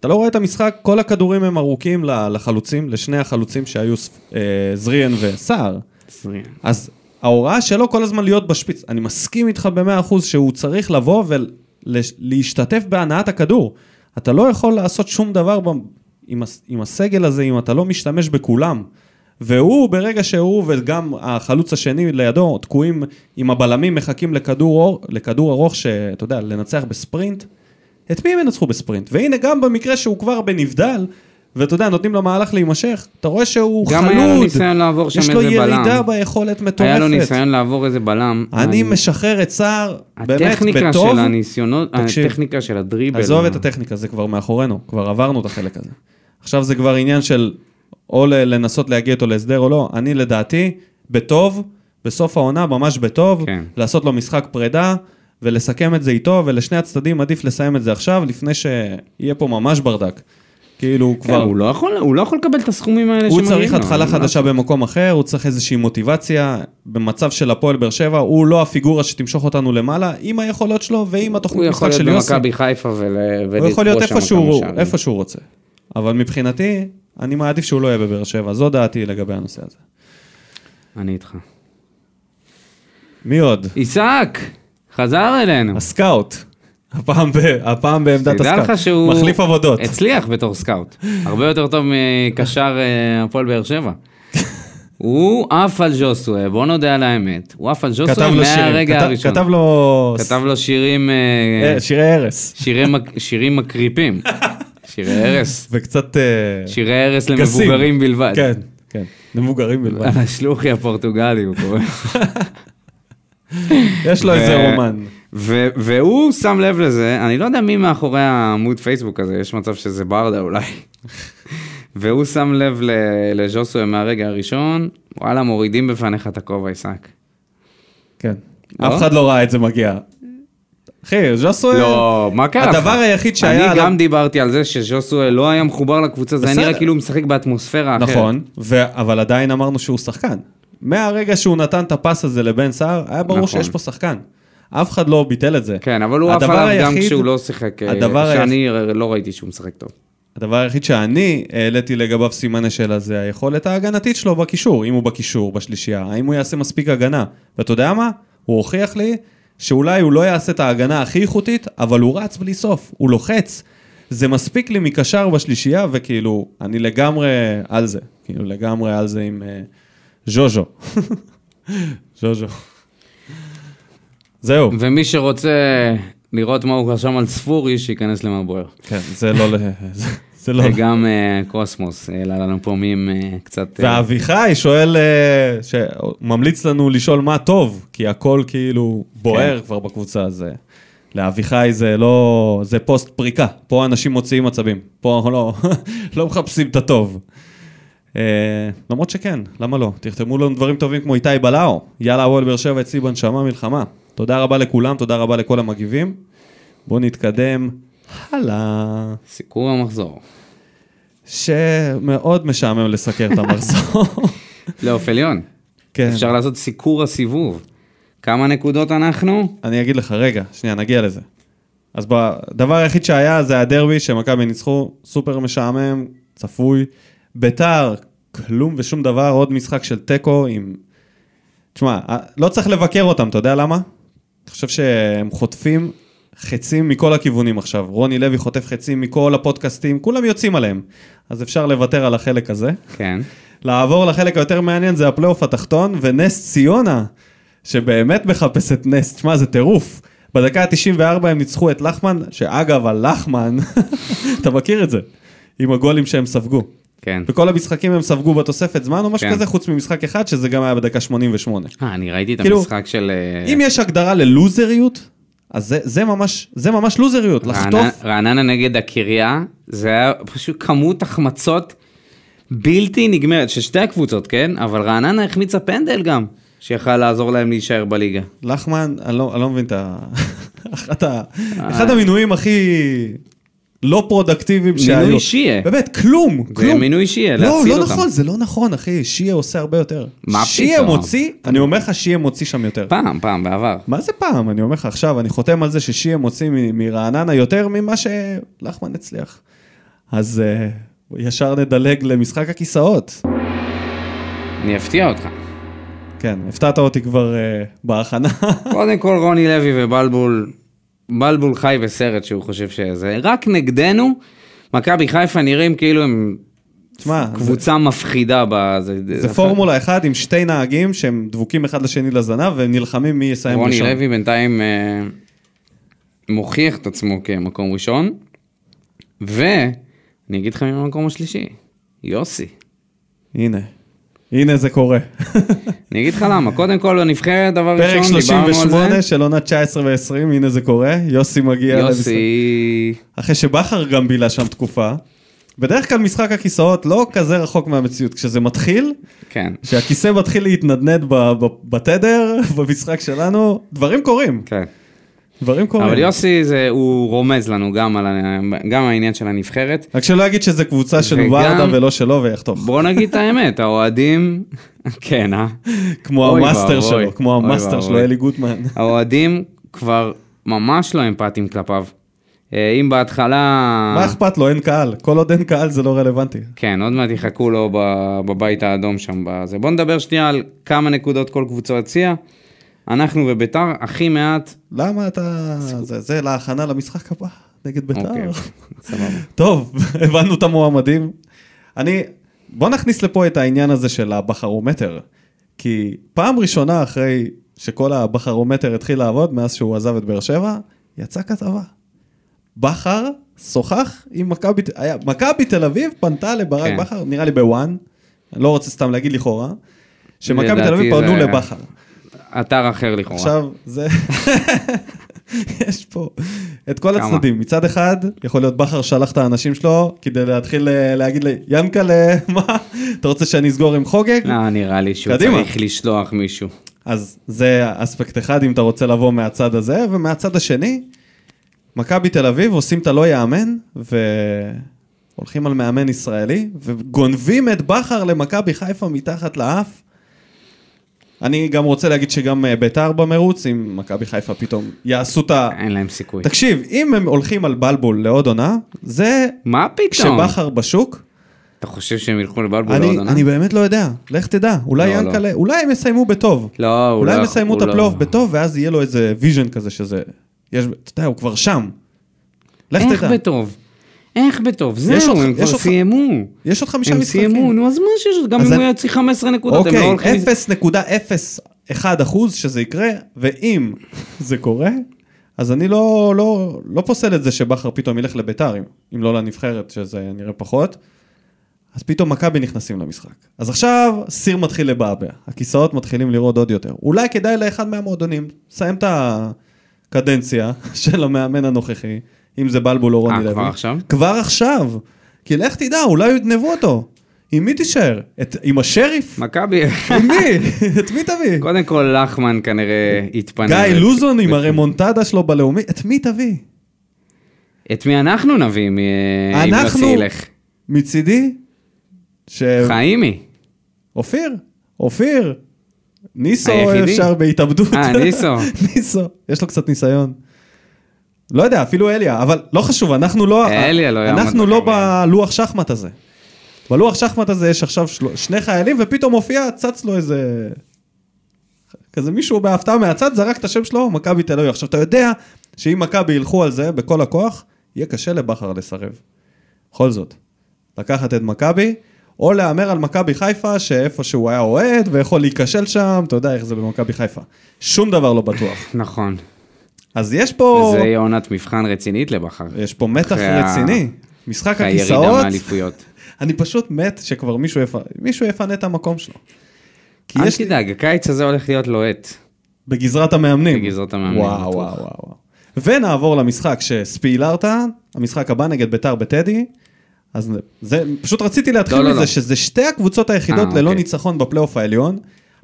[SPEAKER 1] אתה לא רואה את המשחק, כל הכדורים הם ארוכים לחלוצים, לשני החלוצים שהיו אה, זריאן וסער.
[SPEAKER 2] זריאן.
[SPEAKER 1] אז ההוראה שלו כל הזמן להיות בשפיץ. אני מסכים איתך במאה אחוז שהוא צריך לבוא ולהשתתף בהנעת הכדור. אתה לא יכול לעשות שום דבר ב... עם, הס... עם הסגל הזה אם אתה לא משתמש בכולם. והוא, ברגע שהוא וגם החלוץ השני לידו, תקועים עם הבלמים, מחכים לכדור, אור- לכדור ארוך, שאתה יודע, לנצח בספרינט, את מי הם ינצחו בספרינט? והנה, גם במקרה שהוא כבר בנבדל, ואתה יודע, נותנים למהלך להימשך, אתה רואה שהוא
[SPEAKER 2] גם
[SPEAKER 1] חלוד.
[SPEAKER 2] היה לו ניסיון לעבור שם
[SPEAKER 1] יש לו
[SPEAKER 2] איזה בלם.
[SPEAKER 1] ירידה ביכולת מטורפת.
[SPEAKER 2] היה לו ניסיון לעבור איזה בלם.
[SPEAKER 1] אני משחרר את סער, באמת,
[SPEAKER 2] הטכניקה
[SPEAKER 1] בטוב.
[SPEAKER 2] של הניסיונות,
[SPEAKER 1] תקשיב,
[SPEAKER 2] הטכניקה של הדריבל.
[SPEAKER 1] עזוב את הטכניקה, זה כבר מאחורינו, כבר עברנו את החלק הזה. עכשיו זה כבר עניין של או לנסות להגיע איתו להסדר או לא. אני לדעתי, בטוב, בסוף העונה, ממש בטוב,
[SPEAKER 2] כן.
[SPEAKER 1] לעשות לו משחק פרידה ולסכם את זה איתו, ולשני הצדדים עדיף לסיים את זה עכשיו, לפני שיהיה פה ממש ברדק. כאילו, הוא
[SPEAKER 2] כן,
[SPEAKER 1] כבר...
[SPEAKER 2] הוא לא יכול- הוא לא יכול לקבל את הסכומים האלה
[SPEAKER 1] הוא
[SPEAKER 2] שמגיעים
[SPEAKER 1] צריך
[SPEAKER 2] לו,
[SPEAKER 1] התחלה
[SPEAKER 2] אין מה
[SPEAKER 1] חדשה במקום אחר, הוא צריך איזושהי מוטיבציה. במצב של הפועל באר שבע, הוא לא הפיגורה שתמשוך אותנו למעלה, עם היכולות שלו ועם
[SPEAKER 2] הוא
[SPEAKER 1] התוכנית
[SPEAKER 2] יכול
[SPEAKER 1] משחק
[SPEAKER 2] להיות
[SPEAKER 1] של יוסי.
[SPEAKER 2] במכבי חיפה ול-
[SPEAKER 1] הוא יכול להיות
[SPEAKER 2] ולכבוש שם
[SPEAKER 1] איפה שהוא,
[SPEAKER 2] כמה שערים.
[SPEAKER 1] איפה שהוא רוצה. אבל מבחינתי, אני מעדיף שהוא לא יהיה בבאר שבע, זו דעתי לגבי הנושא הזה.
[SPEAKER 2] אני איתך.
[SPEAKER 1] מי עוד?
[SPEAKER 2] עיסק, חזר אלינו.
[SPEAKER 1] ה scout. הפעם, ב, הפעם בעמדת
[SPEAKER 2] תדע
[SPEAKER 1] ה scout.
[SPEAKER 2] לך שהוא...
[SPEAKER 1] מחליף עבודות.
[SPEAKER 2] הצליח בתור scout. הרבה יותר טוב מקשר אה, הפועל באר שבע. הוא עף על ז'וסווה, בוא נודה על האמת. הוא עף על ז'וסווה
[SPEAKER 1] שירים.
[SPEAKER 2] מהרגע
[SPEAKER 1] כתב-
[SPEAKER 2] הראשון.
[SPEAKER 1] כתב לו...
[SPEAKER 2] כתב לו שירים... אה,
[SPEAKER 1] אה, שירי הרס.
[SPEAKER 2] שירי מק- שירים מקריפים. שירי הרס.
[SPEAKER 1] וקצת... אה,
[SPEAKER 2] שירי
[SPEAKER 1] גסים.
[SPEAKER 2] למבוגרים בלבד.
[SPEAKER 1] כן, כן. למבוגרים בלבד.
[SPEAKER 2] השלוחי הפורטוגלי הוא קורא.
[SPEAKER 1] יש לו איזה רומן.
[SPEAKER 2] והוא שם לב לזה, אני לא יודע מי מאחורי העמוד פייסבוק הזה, יש מצב שזה ברדה אולי. והוא שם לב ל- לז'וסווה מהרגע הראשון, וואלה, מורידים בפניך את הכובע, עיסק.
[SPEAKER 1] כן.
[SPEAKER 2] לא?
[SPEAKER 1] אף אחד לא ראה את זה מגיע. אחי, ז'וסוי...
[SPEAKER 2] לא, מה קרה?
[SPEAKER 1] הדבר היחיד שהיה
[SPEAKER 2] אני גם דיברתי על זה שז'וסווה לא היה מחובר לקבוצה, זה היה. נראה כאילו הוא משחק באטמוספירה אחרת.
[SPEAKER 1] נכון, אבל עדיין אמרנו שהוא שחקן. מהרגע שהוא נתן את הפס הזה לבן סער, היה ברור
[SPEAKER 2] נכון.
[SPEAKER 1] שיש פה שחקן. אף אחד לא ביטל את זה.
[SPEAKER 2] כן, אבל הוא עף עליו גם כשהוא לא שיחק, אה, שאני לא ראיתי שהוא משחק טוב.
[SPEAKER 1] הדבר היחיד שאני העליתי לגביו סימני שאלה זה היכולת ההגנתית שלו בקישור, אם הוא בקישור, בשלישייה, האם הוא יעשה מספיק הגנה. ואתה יודע מה? הוא הוכיח לי שאולי הוא לא יעשה את ההגנה הכי איכותית, אבל הוא רץ בלי סוף, הוא לוחץ. זה מספיק לי מקשר בשלישייה, וכאילו, אני לגמרי על זה. כאילו, לגמרי על זה עם אה, ז'וז'ו. ז'וז'ו. זהו.
[SPEAKER 2] ומי שרוצה לראות מה הוא רשם על ספורי, שייכנס למבויר.
[SPEAKER 1] כן, זה לא... זה- לא...
[SPEAKER 2] וגם אה, קוסמוס, העלה לנו פה מים אה, קצת... אה,
[SPEAKER 1] ואביחי שואל, שממליץ לנו לשאול מה טוב, כי הכל כאילו בוער כבר בקבוצה, אה, לאביחי זה לא, זה פוסט פריקה, פה אנשים מוציאים עצבים, פה לא, לא מחפשים את הטוב. אה, למרות שכן, למה לא? תכתבו לנו דברים טובים כמו איתי בלאו, יאללה הפועל באר שבע אצלי בנשמה מלחמה. תודה רבה לכולם, תודה רבה לכל המגיבים. בואו נתקדם הלאה.
[SPEAKER 2] סיקור המחזור.
[SPEAKER 1] שמאוד משעמם לסקר את המחזור.
[SPEAKER 2] פלייאוף עליון.
[SPEAKER 1] כן.
[SPEAKER 2] אפשר לעשות סיקור הסיבוב. כמה נקודות אנחנו?
[SPEAKER 1] אני אגיד לך, רגע, שנייה, נגיע לזה. אז הדבר היחיד שהיה זה הדרבי שמכבי ניצחו, סופר משעמם, צפוי. ביתר, כלום ושום דבר, עוד משחק של תיקו עם... תשמע, לא צריך לבקר אותם, אתה יודע למה? אני חושב שהם חוטפים חצים מכל הכיוונים עכשיו. רוני לוי חוטף חצים מכל הפודקאסטים, כולם יוצאים עליהם. אז אפשר לוותר על החלק הזה.
[SPEAKER 2] כן.
[SPEAKER 1] לעבור לחלק היותר מעניין זה הפלייאוף התחתון, ונס ציונה, שבאמת מחפשת נס, תשמע, זה טירוף. בדקה ה-94 הם ניצחו את לחמן, שאגב, הלחמן, אתה מכיר את זה, עם הגולים שהם ספגו.
[SPEAKER 2] כן.
[SPEAKER 1] בכל המשחקים הם ספגו בתוספת זמן או משהו
[SPEAKER 2] כן.
[SPEAKER 1] כזה, חוץ ממשחק אחד, שזה גם היה בדקה 88.
[SPEAKER 2] אה, אני ראיתי את
[SPEAKER 1] כאילו,
[SPEAKER 2] המשחק של... אה,
[SPEAKER 1] אם יש הגדרה ללוזריות, אז זה, זה, ממש, זה ממש לוזריות, לחטוף.
[SPEAKER 2] רעננה- רעננה נגד הקריה, זה היה פשוט כמות החמצות בלתי נגמרת, של שתי הקבוצות, כן? אבל רעננה החמיצה פנדל גם, שיכל לעזור להם להישאר בליגה.
[SPEAKER 1] לחמן, אני לא, אני לא מבין את ה... אחד, ה... אחד המינויים הכי לא פרודקטיביים שהיו.
[SPEAKER 2] מינוי שיה.
[SPEAKER 1] באמת, כלום, כלום.
[SPEAKER 2] מינוי שיה,
[SPEAKER 1] לא,
[SPEAKER 2] להציל
[SPEAKER 1] לא
[SPEAKER 2] אותם.
[SPEAKER 1] נכון, זה לא נכון, אחי, שיה עושה הרבה יותר.
[SPEAKER 2] מה
[SPEAKER 1] שיה
[SPEAKER 2] פתאום?
[SPEAKER 1] מוציא, אני אומר לך, שיה מוציא שם יותר.
[SPEAKER 2] פעם, פעם, בעבר.
[SPEAKER 1] מה זה פעם? אני אומר לך עכשיו, אני חותם על זה ששיה מוציא מרעננה יותר ממה שלחמן הצליח. אז uh, ישר נדלג למשחק הכיסאות.
[SPEAKER 2] אני אפתיע אותך.
[SPEAKER 1] כן, הפתעת אותי כבר אה, בהכנה.
[SPEAKER 2] קודם כל רוני לוי ובלבול, בלבול חי בסרט שהוא חושב שזה, רק נגדנו, מכבי חיפה נראים כאילו הם
[SPEAKER 1] תשמע, זה-
[SPEAKER 2] קבוצה מפחידה בזה.
[SPEAKER 1] זה פורמולה אחת עם שתי נהגים שהם דבוקים אחד לשני לזנב והם נלחמים מי יסיים
[SPEAKER 2] רוני
[SPEAKER 1] ראשון.
[SPEAKER 2] לוי בינתיים אה, מוכיח את עצמו כמקום ראשון, ואני אגיד לך מי במקום השלישי, יוסי.
[SPEAKER 1] הנה, הנה זה קורה.
[SPEAKER 2] אני אגיד לך למה, קודם כל בנבחרת, דבר
[SPEAKER 1] פרק
[SPEAKER 2] ראשון, דיברנו על
[SPEAKER 1] 38
[SPEAKER 2] זה.
[SPEAKER 1] של עונה 19 ו-20, הנה זה קורה, יוסי מגיע למשחק.
[SPEAKER 2] יוסי,
[SPEAKER 1] אחרי שבכר גם בילה שם תקופה. בדרך כלל משחק הכיסאות לא כזה רחוק מהמציאות. כשזה מתחיל,
[SPEAKER 2] כן,
[SPEAKER 1] כשהכיסא מתחיל להתנדנד בתדר, במשחק שלנו, דברים קורים.
[SPEAKER 2] כן.
[SPEAKER 1] דברים קורים.
[SPEAKER 2] אבל יוסי, זה, הוא רומז לנו גם על גם העניין של הנבחרת.
[SPEAKER 1] רק שלא יגיד שזה קבוצה של
[SPEAKER 2] וגם-
[SPEAKER 1] ורדה ולא שלו ויחתוך.
[SPEAKER 2] בוא נגיד את האמת, האוהדים, כן, אה?
[SPEAKER 1] כמו המאסטר. שלו, כמו
[SPEAKER 2] אוי
[SPEAKER 1] המאסטר שלו. אלי גוטמן.
[SPEAKER 2] האוהדים כבר ממש לא אמפתיים כלפיו. אה, אם בהתחלה...
[SPEAKER 1] מה אכפת לו, אין קהל. כל עוד אין קהל זה לא רלוונטי.
[SPEAKER 2] כן, עוד מעט יחכו לו בבית האדום שם. בזה. בוא נדבר שנייה על כמה נקודות כל קבוצה הציעה. אנחנו וביתר הכי מעט.
[SPEAKER 1] למה אתה... זה, זה להכנה למשחק הבא, נגד בית"ר.
[SPEAKER 2] אוקיי, סבבה.
[SPEAKER 1] טוב, הבנו את המועמדים. אני... בוא נכניס לפה את העניין הזה של הבחרומטר. כי פעם ראשונה אחרי שכל הבחרומטר התחיל לעבוד, מאז שהוא עזב את באר שבע, יצאה כתבה. בכר שוחח עם מכבי, מכבי תל אביב פנתה לברק
[SPEAKER 2] כן.
[SPEAKER 1] בכר, נראה לי בוואן, אני לא רוצה סתם להגיד לכאורה, שמכבי תל אביב פנו לבכר.
[SPEAKER 2] אתר אחר לכאורה.
[SPEAKER 1] עכשיו, זה... יש פה את כל
[SPEAKER 2] כמה?
[SPEAKER 1] הצדדים. מצד אחד, יכול להיות בכר שלח את האנשים שלו כדי להתחיל אה, להגיד לי, ינקלה, מה? אתה רוצה שאני אסגור עם חוגג?
[SPEAKER 2] לא, נראה לי שהוא
[SPEAKER 1] קדימה.
[SPEAKER 2] צריך לשלוח מישהו.
[SPEAKER 1] אז זה אספקט אחד, אם אתה רוצה לבוא מהצד הזה, ומהצד השני, מכבי תל אביב עושים את הלא יאמן, והולכים על מאמן ישראלי, וגונבים את בכר למכבי חיפה מתחת לאף. אני גם רוצה להגיד שגם אה, ביתר במרוץ, אם מכבי חיפה פתאום יעשו את ה...
[SPEAKER 2] אין להם סיכוי.
[SPEAKER 1] תקשיב, אם הם הולכים על בלבול לעוד עונה, זה
[SPEAKER 2] מה פתאום?
[SPEAKER 1] כשבכר בשוק,
[SPEAKER 2] אתה חושב שהם ילכו לבלבול
[SPEAKER 1] אני,
[SPEAKER 2] לעוד עונה?
[SPEAKER 1] אני באמת לא יודע, לך תדע, אולי
[SPEAKER 2] לא, לא.
[SPEAKER 1] ינקלה, אולי הם יסיימו בטוב.
[SPEAKER 2] לא, הוא
[SPEAKER 1] אולי
[SPEAKER 2] לא-
[SPEAKER 1] הם יסיימו את
[SPEAKER 2] לא-
[SPEAKER 1] הפלייאוף בטוב, ואז יהיה לו איזה vision כזה שזה, יש, אתה יודע, הוא כבר שם. לך
[SPEAKER 2] איך
[SPEAKER 1] תדע.
[SPEAKER 2] בטוב? איך בטוב? זהו,
[SPEAKER 1] עוד-
[SPEAKER 2] הם כבר
[SPEAKER 1] עוד-
[SPEAKER 2] סיימו.
[SPEAKER 1] יש עוד חמישה
[SPEAKER 2] הם
[SPEAKER 1] משחקים.
[SPEAKER 2] סיימו, נו אז מה שיש, גם
[SPEAKER 1] אז
[SPEAKER 2] אם הוא יוציא 15 נקודות, הם לא
[SPEAKER 1] אוקיי,
[SPEAKER 2] הולכים...
[SPEAKER 1] 0.01 אחוז שזה יקרה, ואם זה קורה, אז אני לא, לא, לא פוסל את זה שבכר פתאום ילך לביתר, אם, אם לא לנבחרת, שזה נראה פחות. אז פתאום מכבי נכנסים למשחק. אז עכשיו סיר מתחיל לבעבע, הכיסאות מתחילים לראות עוד יותר. אולי כדאי לאחד מהמועדונים, סיים את הקדנציה של המאמן הנוכחי, אם זה בלבול או רוני
[SPEAKER 2] אה,
[SPEAKER 1] לוי.
[SPEAKER 2] כבר עכשיו?
[SPEAKER 1] כבר עכשיו. כי לך תדע, אולי יגנבו אותו. עם מי תישאר? את, עם השריף?
[SPEAKER 2] מכבי,
[SPEAKER 1] עם מי? את מי תביא?
[SPEAKER 2] קודם כל לחמן כנראה יתפנה.
[SPEAKER 1] גיא לוזון עם הרמונטדה שלו בלאומי, את מי תביא?
[SPEAKER 2] את מי אנחנו נביא מ- אם
[SPEAKER 1] אנחנו-
[SPEAKER 2] יוסי ילך?
[SPEAKER 1] מצידי? ש...
[SPEAKER 2] חיימי.
[SPEAKER 1] אופיר, אופיר. ניסו
[SPEAKER 2] היחידי?
[SPEAKER 1] אפשר בהתאבדות.
[SPEAKER 2] אה, ניסו.
[SPEAKER 1] ניסו, יש לו קצת ניסיון. לא יודע, אפילו אליה, אבל לא חשוב, אנחנו לא...
[SPEAKER 2] אליה לא יעמוד
[SPEAKER 1] אנחנו לא
[SPEAKER 2] בקריירה.
[SPEAKER 1] בלוח שחמט הזה. בלוח שחמט הזה יש עכשיו של... שני חיילים, ופתאום מופיע, צץ לו איזה... כזה מישהו בהפתעה מהצד, זרק את השם שלו, מכבי תל אביב. עכשיו, אתה יודע שאם מכבי ילכו על זה בכל הכוח, יהיה קשה לבכר לסרב. בכל זאת, לקחת את מכבי, או להמר על מכבי חיפה, שאיפה שהוא היה אוהד, ויכול להיכשל שם, אתה יודע איך זה במכבי חיפה. שום דבר לא בטוח.
[SPEAKER 2] נכון.
[SPEAKER 1] אז יש פה,
[SPEAKER 2] זה יהיה עונת מבחן רצינית לבכר.
[SPEAKER 1] יש פה מתח רציני. משחק
[SPEAKER 2] אחרי הירידה
[SPEAKER 1] הכיסאות,
[SPEAKER 2] מהאליפויות.
[SPEAKER 1] אני פשוט מת שכבר מישהו יפ... מישהו יפנה את המקום שלו.
[SPEAKER 2] אל
[SPEAKER 1] יש לי...
[SPEAKER 2] תדאג, הקיץ הזה הולך להיות לוהט.
[SPEAKER 1] בגזרת המאמנים.
[SPEAKER 2] בגזרת המאמנים,
[SPEAKER 1] וואו,
[SPEAKER 2] בטוח.
[SPEAKER 1] וואו, וואו. וואו. ונעבור למשחק שספילרת, המשחק הבא נגד ביתר בטדי. אז זה, פשוט רציתי להתחיל
[SPEAKER 2] לא, לא,
[SPEAKER 1] מזה
[SPEAKER 2] לא.
[SPEAKER 1] שזה שתי הקבוצות היחידות
[SPEAKER 2] אה,
[SPEAKER 1] ללא
[SPEAKER 2] אוקיי.
[SPEAKER 1] ניצחון בפלייאוף העליון,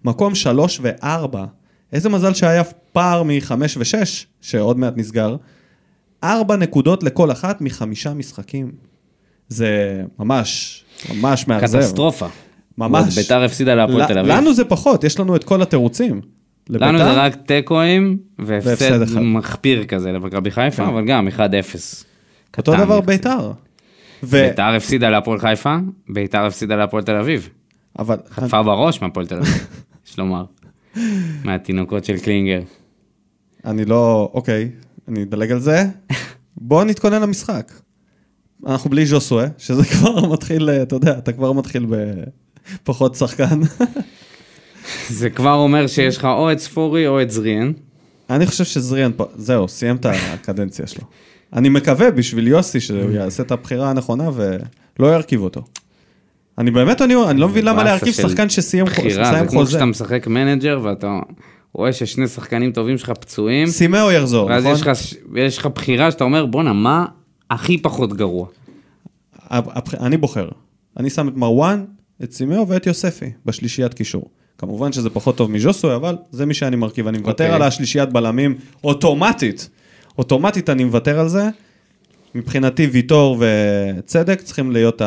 [SPEAKER 1] מקום שלוש וארבע. איזה מזל שהיה פער מחמש ושש, שעוד מעט נסגר. ארבע נקודות לכל אחת מחמישה משחקים. זה ממש, ממש מאכזב.
[SPEAKER 2] קטסטרופה.
[SPEAKER 1] ממש.
[SPEAKER 2] ביתר הפסידה להפועל תל אביב.
[SPEAKER 1] לנו זה פחות, יש לנו את כל התירוצים.
[SPEAKER 2] לנו זה רק תיקואים
[SPEAKER 1] והפסד.
[SPEAKER 2] מחפיר כזה למכבי חיפה,
[SPEAKER 1] כן.
[SPEAKER 2] אבל גם 1-0.
[SPEAKER 1] אותו דבר. ביתר. ו...
[SPEAKER 2] ביתר הפסידה להפועל חיפה, ביתר הפסידה להפועל תל אביב.
[SPEAKER 1] אבל
[SPEAKER 2] חטפה בראש מהפועל תל אביב, יש לומר. מהתינוקות של קלינגר.
[SPEAKER 1] אני לא... אוקיי, אני אדלג על זה. בואו נתכונן למשחק. אנחנו בלי ז'וסואה, שזה כבר מתחיל, אתה יודע, אתה כבר מתחיל בפחות שחקן.
[SPEAKER 2] זה כבר אומר שיש לך או את ספורי או את זריאן.
[SPEAKER 1] אני חושב שזריאן, פה- זהו, סיים את הקדנציה שלו. אני מקווה בשביל יוסי שהוא יעשה את הבחירה הנכונה ולא ירכיב אותו. אני באמת, אני, אני לא מבין למה להרכיב שחקן שסיים חו-
[SPEAKER 2] בחירה, זה כמו
[SPEAKER 1] חוזה.
[SPEAKER 2] שאתה משחק manager ואתה רואה ששני שחקנים טובים שלך פצועים,
[SPEAKER 1] סימאו יחזור,
[SPEAKER 2] ואז
[SPEAKER 1] נכון?
[SPEAKER 2] יש לך, יש לך בחירה שאתה אומר, בואנה, מה הכי פחות גרוע?
[SPEAKER 1] אני בוחר. אני שם את מרואן, את סימאו ואת יוספי בשלישיית קישור. כמובן שזה פחות טוב מז'וסואה, אבל זה מי שאני מרכיב. אני מוותר
[SPEAKER 2] אוקיי.
[SPEAKER 1] על השלישיית בלמים אוטומטית. אוטומטית אני מוותר על זה. מבחינתי ויטור וצדק צריכים להיות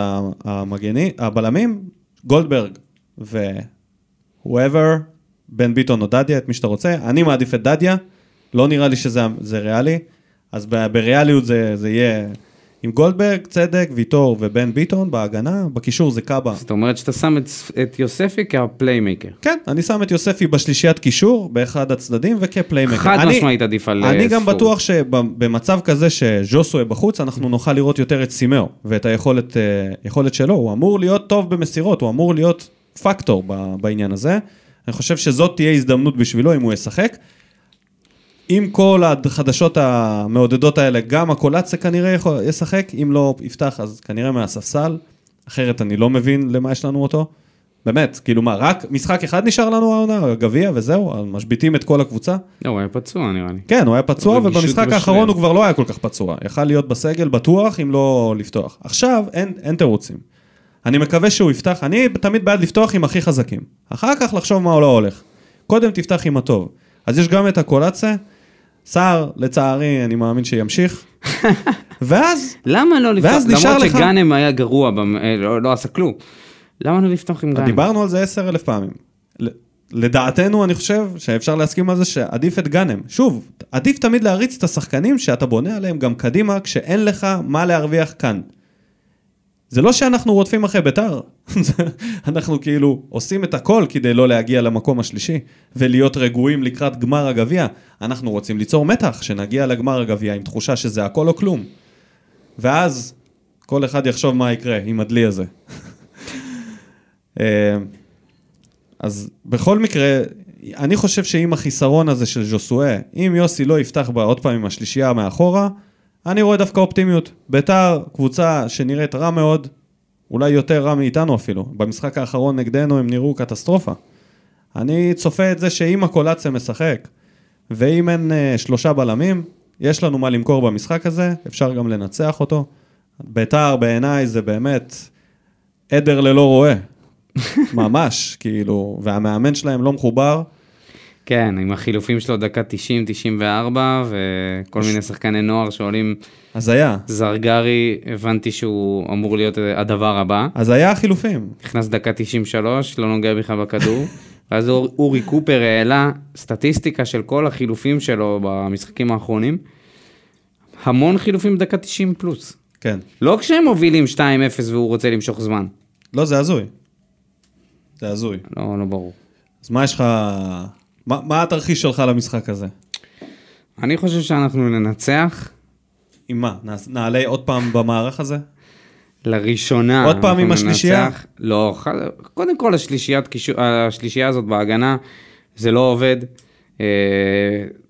[SPEAKER 1] המגני, הבלמים, גולדברג ו-whoever, בן ביטון או דדיה, את מי שאתה רוצה. אני מעדיף את דדיה, לא נראה לי שזה זה ריאלי, אז בריאליות זה, זה יהיה עם גולדברג, צדק, ויטור ובן ביטון בהגנה, בקישור זה קאבה.
[SPEAKER 2] זאת אומרת שאתה שם את, את יוספי כ playmaker.
[SPEAKER 1] כן, אני שם את יוספי בשלישיית קישור, באחד הצדדים וכ playmaker.
[SPEAKER 2] חד
[SPEAKER 1] אני-
[SPEAKER 2] משמעית עדיף על
[SPEAKER 1] אני
[SPEAKER 2] אה,
[SPEAKER 1] גם
[SPEAKER 2] ספורי.
[SPEAKER 1] בטוח שבמצב כזה שז'וסואה בחוץ, אנחנו נוכל לראות יותר את סימאו, ואת היכולת אה, יכולת שלו. הוא אמור להיות טוב במסירות, הוא אמור להיות פקטור בעניין הזה. אני חושב שזאת תהיה הזדמנות בשבילו אם הוא ישחק. עם כל החדשות המעודדות האלה, גם הקולציה כנראה יכול, ישחק, אם לא יפתח אז כנראה מהספסל, אחרת אני לא מבין למה יש לנו אותו. באמת, כאילו מה, רק משחק אחד נשאר לנו העונה, גביע וזהו, משביתים את כל הקבוצה.
[SPEAKER 2] לא, הוא היה פצוע נראה לי.
[SPEAKER 1] כן, הוא היה פצוע, ובמשחק. האחרון הוא כבר לא היה כל כך פצוע. יכל להיות בסגל בטוח, אם לא לפתוח. עכשיו, אין, אין תירוצים. אני מקווה שהוא יפתח, אני תמיד בעד לפתוח עם הכי חזקים. אחר כך לחשוב מה לא הולך. קודם תפתח עם הטוב. אז יש גם את הקולציה, סער, לצערי, אני מאמין שימשיך. ואז,
[SPEAKER 2] למה לא לפתוח?
[SPEAKER 1] ואז נשאר
[SPEAKER 2] למרות
[SPEAKER 1] לך-
[SPEAKER 2] שגאנם היה גרוע, במ- אה, לא, לא עשה כלום. למה לא לפתוח עם גאנם?
[SPEAKER 1] דיברנו על זה עשר אלף פעמים. לדעתנו, אני חושב שאפשר להסכים על זה שעדיף את גאנם. שוב, עדיף תמיד להריץ את השחקנים שאתה בונה עליהם גם קדימה, כשאין לך מה להרוויח כאן. זה לא שאנחנו רודפים אחרי ביתר, אנחנו כאילו עושים את הכל כדי לא להגיע למקום השלישי ולהיות רגועים לקראת גמר הגביע. אנחנו רוצים ליצור מתח, שנגיע לגמר הגביע עם תחושה שזה הכל או כלום. ואז כל אחד יחשוב מה יקרה עם הדלי הזה. אה, אז בכל מקרה, אני חושב שעם החיסרון הזה של ז'וסואה, אם יוסי לא יפתח בה עוד פעם עם השלישייה מאחורה, אני רואה דווקא אופטימיות. ביתר, קבוצה שנראית רע מאוד, אולי יותר רע מאיתנו אפילו. במשחק האחרון נגדנו הם נראו קטסטרופה. אני צופה את זה שאם הקולציה משחק, ואם אין אה, שלושה בלמים, יש לנו מה למכור במשחק הזה, אפשר גם לנצח אותו. ביתר בעיניי זה באמת עדר ללא רועה. ממש, כאילו, והמאמן שלהם לא מחובר.
[SPEAKER 2] כן, עם החילופים שלו דקה 90-94, וכל מיני שחקני נוער שעולים
[SPEAKER 1] הזיה.
[SPEAKER 2] זרגרי, הבנתי שהוא אמור להיות הדבר הבא.
[SPEAKER 1] אז היה החילופים.
[SPEAKER 2] נכנס דקה 93, לא נוגע בכלל בכדור. ואז אור- אורי קופר העלה סטטיסטיקה של כל החילופים שלו במשחקים האחרונים. המון חילופים דקה 90 פלוס.
[SPEAKER 1] כן.
[SPEAKER 2] לא כשהם מובילים 2-0 והוא רוצה למשוך זמן.
[SPEAKER 1] לא, זה הזוי. זה הזוי.
[SPEAKER 2] לא, לא ברור.
[SPEAKER 1] אז מה יש לך... מה, מה התרחיש שלך למשחק הזה?
[SPEAKER 2] אני חושב שאנחנו ננצח
[SPEAKER 1] עם מה? נעלה עוד פעם במערך הזה?
[SPEAKER 2] לראשונה.
[SPEAKER 1] עוד פעם עם השלישייה?
[SPEAKER 2] ננצח. לא, קודם כל השלישיית, השלישייה הזאת בהגנה, זה לא עובד. אה,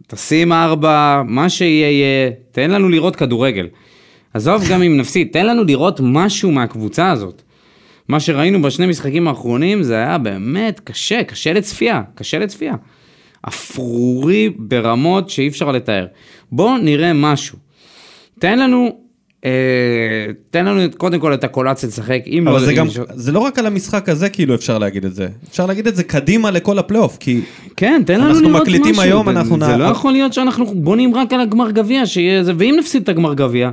[SPEAKER 2] תשים ארבע, מה שיהיה יהיה, תן לנו לראות כדורגל. עזוב גם אם נפסיד, תן לנו לראות משהו מהקבוצה הזאת. מה שראינו בשני משחקים האחרונים זה היה באמת קשה, קשה לצפייה, קשה לצפייה. אפרורי ברמות שאי אפשר לתאר. בואו נראה משהו. תן לנו, אה, תן לנו את- קודם כל את הקולציה לשחק.
[SPEAKER 1] אבל
[SPEAKER 2] לא,
[SPEAKER 1] זה גם,
[SPEAKER 2] מישהו-
[SPEAKER 1] זה לא רק על המשחק הזה כאילו אפשר להגיד את זה. אפשר להגיד את זה קדימה לכל הפלייאוף, כי
[SPEAKER 2] כן, תן לנו
[SPEAKER 1] אנחנו
[SPEAKER 2] לראות משהו.
[SPEAKER 1] מקליטים היום, אנחנו
[SPEAKER 2] זה לא יכול להיות שאנחנו בונים רק על הגמר גביע, שיהיה זה, ואם נפסיד את הגמר גביע,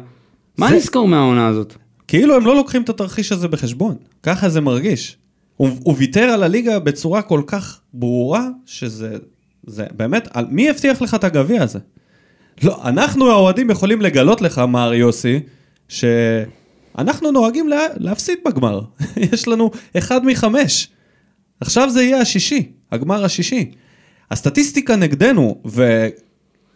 [SPEAKER 2] מה
[SPEAKER 1] זה-
[SPEAKER 2] נזכור מהעונה הזאת?
[SPEAKER 1] כאילו הם לא לוקחים את התרחיש הזה בחשבון. ככה זה מרגיש. הוא ויתר על הליגה בצורה כל כך ברורה, שזה... זה באמת, על, מי הבטיח לך את הגביע הזה? לא, אנחנו האוהדים יכולים לגלות לך, מר יוסי, שאנחנו נוהגים לה, להפסיד בגמר. יש לנו אחד מחמש. עכשיו זה יהיה השישי, הגמר השישי. הסטטיסטיקה נגדנו,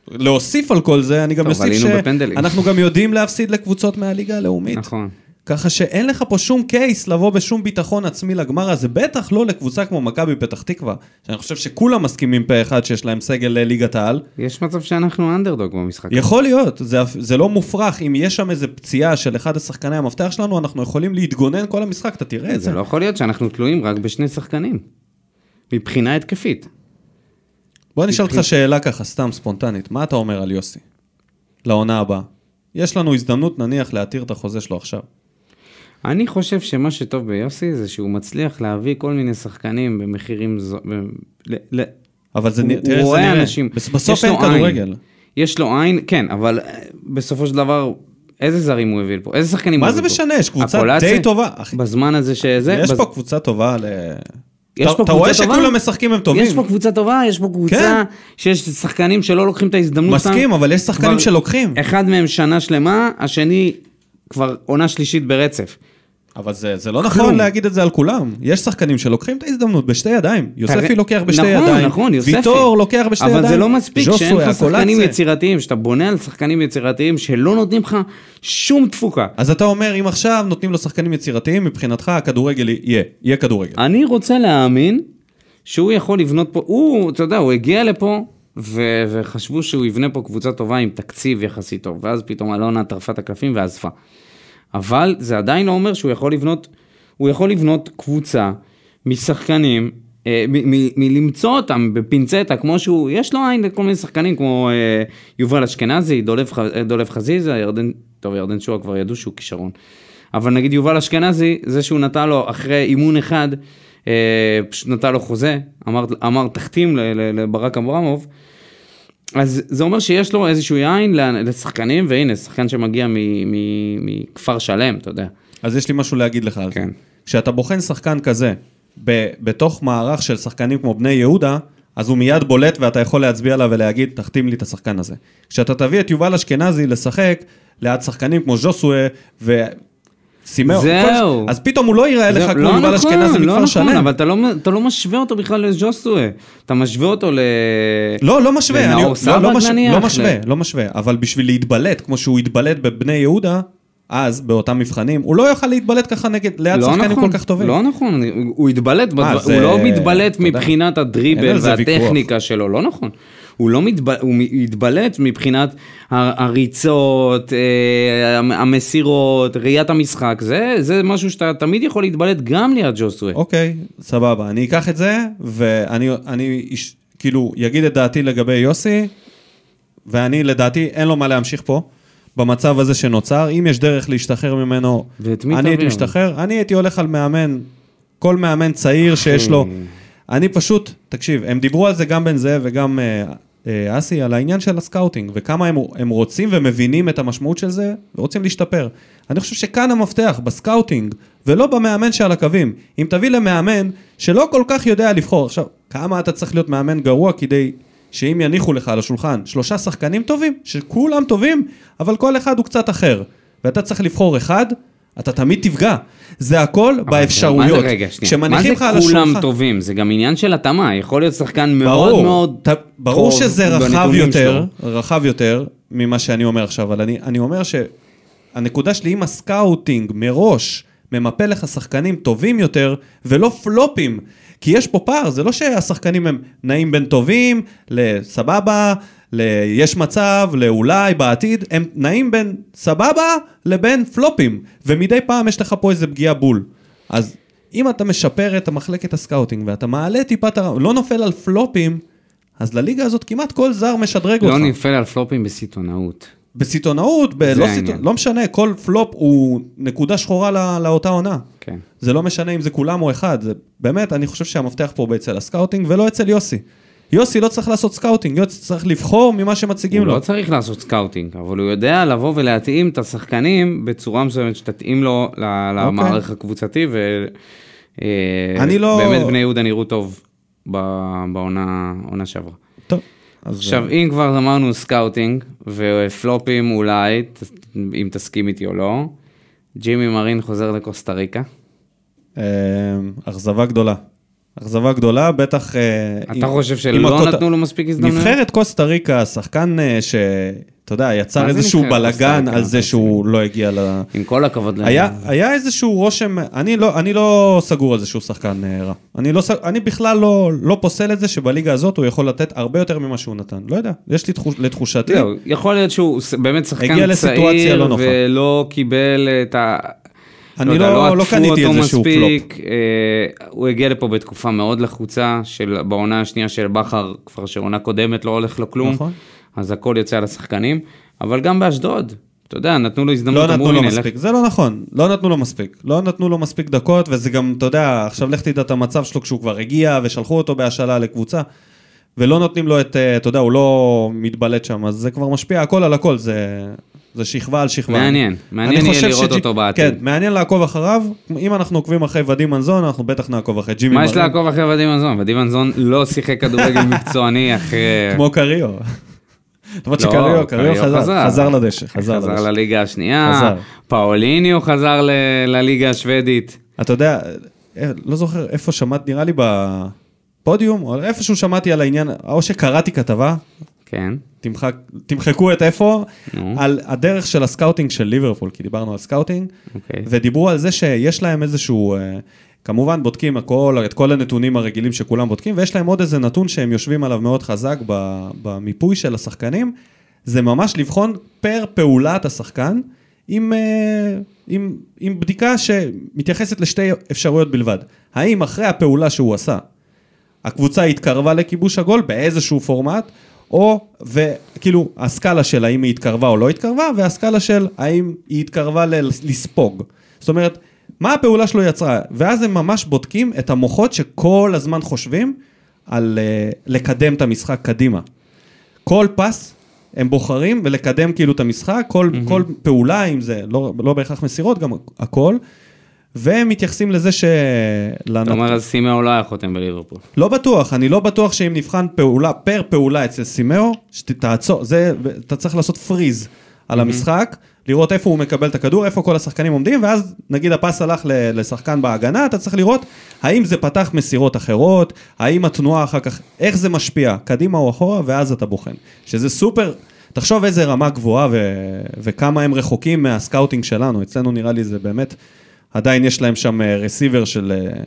[SPEAKER 1] ולהוסיף על כל זה, אני גם אוסיף. שאנחנו גם יודעים להפסיד לקבוצות מהליגה הלאומית.
[SPEAKER 2] נכון.
[SPEAKER 1] ככה שאין לך פה שום קייס לבוא בשום ביטחון עצמי לגמר הזה, בטח לא לקבוצה כמו מכבי פתח תקווה, שאני חושב שכולם מסכימים פה אחד שיש להם סגל לליגת העל.
[SPEAKER 2] יש מצב שאנחנו אנדרדוג במשחק.
[SPEAKER 1] יכול להיות, זה, זה לא מופרך, אם יש שם איזה פציעה של אחד השחקני המפתח שלנו, אנחנו יכולים להתגונן כל המשחק, אתה תראה את זה.
[SPEAKER 2] זה לא יכול להיות שאנחנו תלויים רק בשני שחקנים. מבחינה התקפית.
[SPEAKER 1] בוא נשאל אותך שאלה ככה, סתם ספונטנית, מה אתה אומר על יוסי? לעונה הבאה. יש לנו הזדמנות נניח להתיר את החוזה שלו עכשיו.
[SPEAKER 2] אני חושב שמה שטוב ביוסי זה שהוא מצליח להביא כל מיני שחקנים במחירים זו... ב... ל... ל...
[SPEAKER 1] אבל זה,
[SPEAKER 2] הוא-
[SPEAKER 1] נ-
[SPEAKER 2] הוא
[SPEAKER 1] זה
[SPEAKER 2] רואה
[SPEAKER 1] נראה.
[SPEAKER 2] אנשים.
[SPEAKER 1] בס- בסוף אין
[SPEAKER 2] עין.
[SPEAKER 1] כדורגל.
[SPEAKER 2] יש לו עין, כן, אבל אה, בסופו של דבר, איזה זרים הוא הביא לפה? איזה שחקנים
[SPEAKER 1] מה
[SPEAKER 2] הוא
[SPEAKER 1] זה
[SPEAKER 2] הביא פה?
[SPEAKER 1] משנה? יש קבוצה? די טובה. אחי,
[SPEAKER 2] בזמן הזה שזה...
[SPEAKER 1] יש
[SPEAKER 2] בז-
[SPEAKER 1] פה קבוצה טובה ל...
[SPEAKER 2] יש
[SPEAKER 1] אתה-
[SPEAKER 2] פה
[SPEAKER 1] אתה רואה? שכולם משחקים הם טובים.
[SPEAKER 2] יש פה קבוצה טובה, יש פה קבוצה
[SPEAKER 1] כן.
[SPEAKER 2] שיש שחקנים שלא לוקחים את ההזדמנות.
[SPEAKER 1] מסכים, אבל יש שחקנים שלוקחים.
[SPEAKER 2] אחד מהם שנה שלמה, השני כבר עונה שלישית ברצף.
[SPEAKER 1] אבל זה, זה לא
[SPEAKER 2] כלום.
[SPEAKER 1] נכון להגיד את זה על כולם. יש שחקנים שלוקחים את ההזדמנות בשתי ידיים. יוספי לוקח בשתי
[SPEAKER 2] נכון,
[SPEAKER 1] ידיים.
[SPEAKER 2] נכון, יוספי.
[SPEAKER 1] ויטור לוקח בשתי ידיים.
[SPEAKER 2] אבל זה לא מספיק שאין לך שחקנים
[SPEAKER 1] הקולציה.
[SPEAKER 2] יצירתיים, שאתה בונה על שחקנים יצירתיים שלא נותנים לך שום תפוקה.
[SPEAKER 1] אז אתה אומר, אם עכשיו נותנים לו שחקנים יצירתיים, מבחינתך הכדורגל יהיה, יהיה כדורגל.
[SPEAKER 2] אני רוצה להאמין שהוא יכול לבנות פה, הוא, אתה יודע, הוא הגיע לפה, ו- וחשבו שהוא יבנה פה קבוצה טובה עם תקציב יחסית טוב, ואז פתאום אלונה טרפה את הקלפים ועזבה. אבל זה עדיין לא אומר שהוא יכול לבנות, הוא יכול לבנות קבוצה משחקנים, אה, מלמצוא אותם בפינצטה, כמו שהוא, יש לו עין לכל מיני שחקנים כמו אה, יובל אשכנזי, דולב, אה, דולב חזיזה, ירדן, טוב, ירדן שועה כבר ידעו שהוא כישרון. אבל נגיד יובל אשכנזי, זה שהוא נתן לו אחרי אימון אחד, אה, פשוט נתן לו חוזה, אמר, אמר תחתים לברק אברמוב, אז זה אומר שיש לו איזשהו יין לשחקנים, והנה, שחקן שמגיע מכפר שלם, אתה יודע.
[SPEAKER 1] אז יש לי משהו להגיד לך על זה.
[SPEAKER 2] כן.
[SPEAKER 1] כשאתה בוחן שחקן כזה, ב- בתוך מערך של שחקנים כמו בני יהודה, אז הוא מיד בולט ואתה יכול להצביע עליו ולהגיד, תחתים לי את השחקן הזה. כשאתה תביא את יובל אשכנזי לשחק ליד שחקנים כמו ז'וסואה ו... סימאו,
[SPEAKER 2] זהו.
[SPEAKER 1] אז פתאום הוא לא ייראה לך
[SPEAKER 2] זה-
[SPEAKER 1] כמו
[SPEAKER 2] לא
[SPEAKER 1] יובל
[SPEAKER 2] נכון,
[SPEAKER 1] אשכנזי
[SPEAKER 2] לא
[SPEAKER 1] מכפר
[SPEAKER 2] נכון,
[SPEAKER 1] שלם.
[SPEAKER 2] אבל אתה לא, אתה לא משווה אותו בכלל לז'וסואה. אתה משווה אותו ל...
[SPEAKER 1] לא, לא משווה, אני,
[SPEAKER 2] לנאור
[SPEAKER 1] לא, לא, מש,
[SPEAKER 2] נניח,
[SPEAKER 1] לא משווה,
[SPEAKER 2] ל-
[SPEAKER 1] לא משווה, אבל בשביל להתבלט, כמו שהוא התבלט בבני יהודה, אז, באותם מבחנים, הוא לא יוכל להתבלט ככה נגד, ליד
[SPEAKER 2] לא
[SPEAKER 1] שחקנים
[SPEAKER 2] נכון,
[SPEAKER 1] כל כך טובים.
[SPEAKER 2] לא נכון, הוא התבלט, בדבר, הוא לא מתבלט
[SPEAKER 1] אתה יודע,
[SPEAKER 2] מבחינת הדריבל. והטכניקה שלו, לא נכון. הוא לא מתבלט, הוא התבלט מבחינת הריצות, אה, המסירות, ראיית המשחק, זה, זה משהו שאתה תמיד יכול להתבלט גם ליד ג'וסווה.
[SPEAKER 1] אוקיי, סבבה, אני אקח את זה, ואני אני, איש- כאילו, אגיד את דעתי לגבי יוסי, ואני, לדעתי, אין לו מה להמשיך פה, במצב הזה שנוצר. אם יש דרך להשתחרר ממנו, אני הייתי? משתחרר. אני הייתי הולך על מאמן, כל מאמן צעיר שיש לו. אני פשוט, תקשיב, הם דיברו על זה גם בן זאב וגם אה, אסי, על העניין של ה scouting, וכמה הם, הם רוצים ומבינים את המשמעות של זה, ורוצים להשתפר. אני חושב שכאן המפתח, ב scouting, ולא במאמן שעל הקווים. אם תביא למאמן שלא כל כך יודע לבחור, עכשיו, כמה אתה צריך להיות מאמן גרוע כדי שאם יניחו לך על השולחן שלושה שחקנים טובים, שכולם טובים, אבל כל אחד הוא קצת אחר, ואתה צריך לבחור אחד, אתה תמיד תפגע. זה הכל
[SPEAKER 2] מה
[SPEAKER 1] באפשרויות.
[SPEAKER 2] זה, רגע, שנייה, מה זה כולם טובים? זה גם עניין של התאמה, יכול להיות שחקן מאוד
[SPEAKER 1] ברור,
[SPEAKER 2] מאוד
[SPEAKER 1] ת- ברור
[SPEAKER 2] טוב
[SPEAKER 1] שזה רחב יותר,
[SPEAKER 2] שלו.
[SPEAKER 1] רחב יותר ממה שאני אומר עכשיו, אבל אני, אני אומר שהנקודה שלי, אם ה scouting מראש ממפה לך שחקנים טובים יותר, ולא פלופים, כי יש פה פער, זה לא שהשחקנים הם נעים בין טובים לסבבה, ליש מצב, לאולי בעתיד, הם נעים בין סבבה לבין פלופים, ומדי פעם יש לך פה איזה פגיעה בול. אז אם אתה משפר את המחלקת ה scouting ואתה מעלה טיפה לא נופל על פלופים, אז לליגה הזאת כמעט כל זר משדרג
[SPEAKER 2] לא
[SPEAKER 1] אותך.
[SPEAKER 2] נפל על פלופים בסיטונאות.
[SPEAKER 1] בסיטונאות, ב- לא. סיטונ... לא משנה, כל פלופ הוא נקודה שחורה לא, לאותה עונה.
[SPEAKER 2] כן.
[SPEAKER 1] זה לא משנה אם זה כולם או אחד, זה באמת, אני חושב שהמפתח פה אצל ה scouting ולא אצל יוסי. יוסי לא צריך לעשות scouting, יוסי צריך לבחור ממה שמציגים
[SPEAKER 2] הוא
[SPEAKER 1] לו.
[SPEAKER 2] לא צריך לעשות scouting, אבל הוא יודע לבוא ולהתאים את השחקנים בצורה מסוימת שתתאים לו ל- למערך הקבוצתי, ו... אה,
[SPEAKER 1] אוקיי. לא-
[SPEAKER 2] בני יהודה נראו טוב בעונה עונה שעברה.
[SPEAKER 1] טוב, אז...
[SPEAKER 2] עכשיו, אם כבר אמרנו scouting, ופלופים אולי, אם תסכים איתי או לא, ג'ימי מרין חוזר לקוסטה ריקה.
[SPEAKER 1] אה, אכזבה גדולה. אכזבה גדולה, בטח... אה,
[SPEAKER 2] אתה
[SPEAKER 1] עם-
[SPEAKER 2] חושב
[SPEAKER 1] עם
[SPEAKER 2] שלא
[SPEAKER 1] הכות-
[SPEAKER 2] נתנו לו מספיק הזדמנויות?
[SPEAKER 1] נבחרת קוסטה ריקה, שחקן אה, שאתה יודע, יצר איזשהו
[SPEAKER 2] ריקה?
[SPEAKER 1] על זה שהוא לא הגיע ל...
[SPEAKER 2] עם כל הכבוד ל...
[SPEAKER 1] היה, היה איזשהו רושם, אני לא, אני לא סגור על זה שהוא שחקן אה, רע. אני, לא, אני בכלל לא, לא פוסל את זה שבליגה הזאת הוא יכול לתת הרבה יותר ממה שהוא נתן. לא יודע, יש לי תחוש, לתחושתי,
[SPEAKER 2] יכול להיות שהוא באמת שחקן צעיר
[SPEAKER 1] לא.
[SPEAKER 2] ולא קיבל את ה...
[SPEAKER 1] אני
[SPEAKER 2] יודע,
[SPEAKER 1] לא- לא
[SPEAKER 2] עטפו
[SPEAKER 1] קניתי שהוא
[SPEAKER 2] מספיק. אה, הוא הגיע לפה בתקופה מאוד לחוצה, של בעונה השנייה של בכר, כבר שעונה קודמת לא הולך לו כלום,
[SPEAKER 1] נכון.
[SPEAKER 2] אז הכל יוצא על השחקנים, אבל גם באשדוד, אתה יודע, נתנו לו
[SPEAKER 1] לא
[SPEAKER 2] הזדמנות,
[SPEAKER 1] נתנו
[SPEAKER 2] אמרו,
[SPEAKER 1] לו
[SPEAKER 2] "הנה,
[SPEAKER 1] מספיק. זה לא נכון, לא נתנו לו מספיק. לא נתנו לו מספיק דקות, וזה גם, אתה יודע, עכשיו לך תדע את המצב שלו כשהוא כבר הגיע, ושלחו אותו בהשאלה לקבוצה, ולא נותנים לו את, אה, אתה יודע, הוא לא מתבלט שם, אז זה כבר משפיע הכל על הכל, זה... זה שכבה על שכבה.
[SPEAKER 2] מעניין, מעניין יהיה לראות
[SPEAKER 1] שג'י-
[SPEAKER 2] אותו בעתיד.
[SPEAKER 1] כן, מעניין לעקוב אחריו. אם אנחנו עוקבים אחרי ודים מנזון, אנחנו בטח נעקוב אחרי ג'ימי
[SPEAKER 2] מה יש
[SPEAKER 1] מרין.
[SPEAKER 2] לעקוב אחרי ודים מנזון? ודים מנזון לא שיחק כדורגל מקצועני אחרי...
[SPEAKER 1] כמו קריו. למרות
[SPEAKER 2] לא,
[SPEAKER 1] שקריו, קריו חזר, חזר לדשא, חזר
[SPEAKER 2] חזר
[SPEAKER 1] לדשא.
[SPEAKER 2] לליגה השנייה,
[SPEAKER 1] חזר.
[SPEAKER 2] פאוליניו חזר ל- לליגה השוודית.
[SPEAKER 1] אתה יודע, אה, לא זוכר איפה שמעת, נראה לי בפודיום, או איפשהו שמעתי על העניין, או שקראתי כתבה,
[SPEAKER 2] כן.
[SPEAKER 1] תמחק, תמחקו את איפה,
[SPEAKER 2] נו.
[SPEAKER 1] על הדרך של ה scouting של ליברפול, כי דיברנו על scouting,
[SPEAKER 2] אוקיי.
[SPEAKER 1] ודיברו על זה שיש להם איזשהו, אה, כמובן בודקים הכל, את כל הנתונים הרגילים שכולם בודקים, ויש להם עוד איזה נתון שהם יושבים עליו מאוד חזק במיפוי של השחקנים, זה ממש לבחון פר פעולת השחקן, עם, אה, עם, עם בדיקה שמתייחסת לשתי אפשרויות בלבד. האם אחרי הפעולה שהוא עשה, הקבוצה התקרבה לכיבוש הגול באיזשהו פורמט, או, וכאילו, הסקאלה של האם היא התקרבה או לא התקרבה, והסקאלה של האם היא התקרבה ל- לספוג. זאת אומרת, מה הפעולה שלו יצרה? ואז הם ממש בודקים את המוחות שכל הזמן חושבים על uh, לקדם את המשחק קדימה. כל פס הם בוחרים ולקדם כאילו את המשחק, כל, mm-hmm. כל פעולה, אם זה לא, לא בהכרח מסירות, גם הכל, והם מתייחסים לזה ש...
[SPEAKER 2] אתה אומר, אז סימאו לא היה חותם בליברפול.
[SPEAKER 1] לא בטוח, אני לא בטוח שאם נבחן פעולה, פר פעולה אצל סימאו, שתעצור, זה, אתה צריך לעשות freeze על המשחק, לראות איפה הוא מקבל את הכדור, איפה כל השחקנים עומדים, ואז נגיד ה pass הלך לשחקן בהגנה, אתה צריך לראות האם זה פתח מסירות אחרות, האם התנועה אחר כך, איך זה משפיע, קדימה או אחורה, ואז אתה בוחן. שזה סופר, תחשוב איזה רמה גבוהה ו- וכמה הם רחוקים מה scouting שלנו, אצלנו נראה לי זה באמת, עדיין יש להם שם רסיבר של, אה,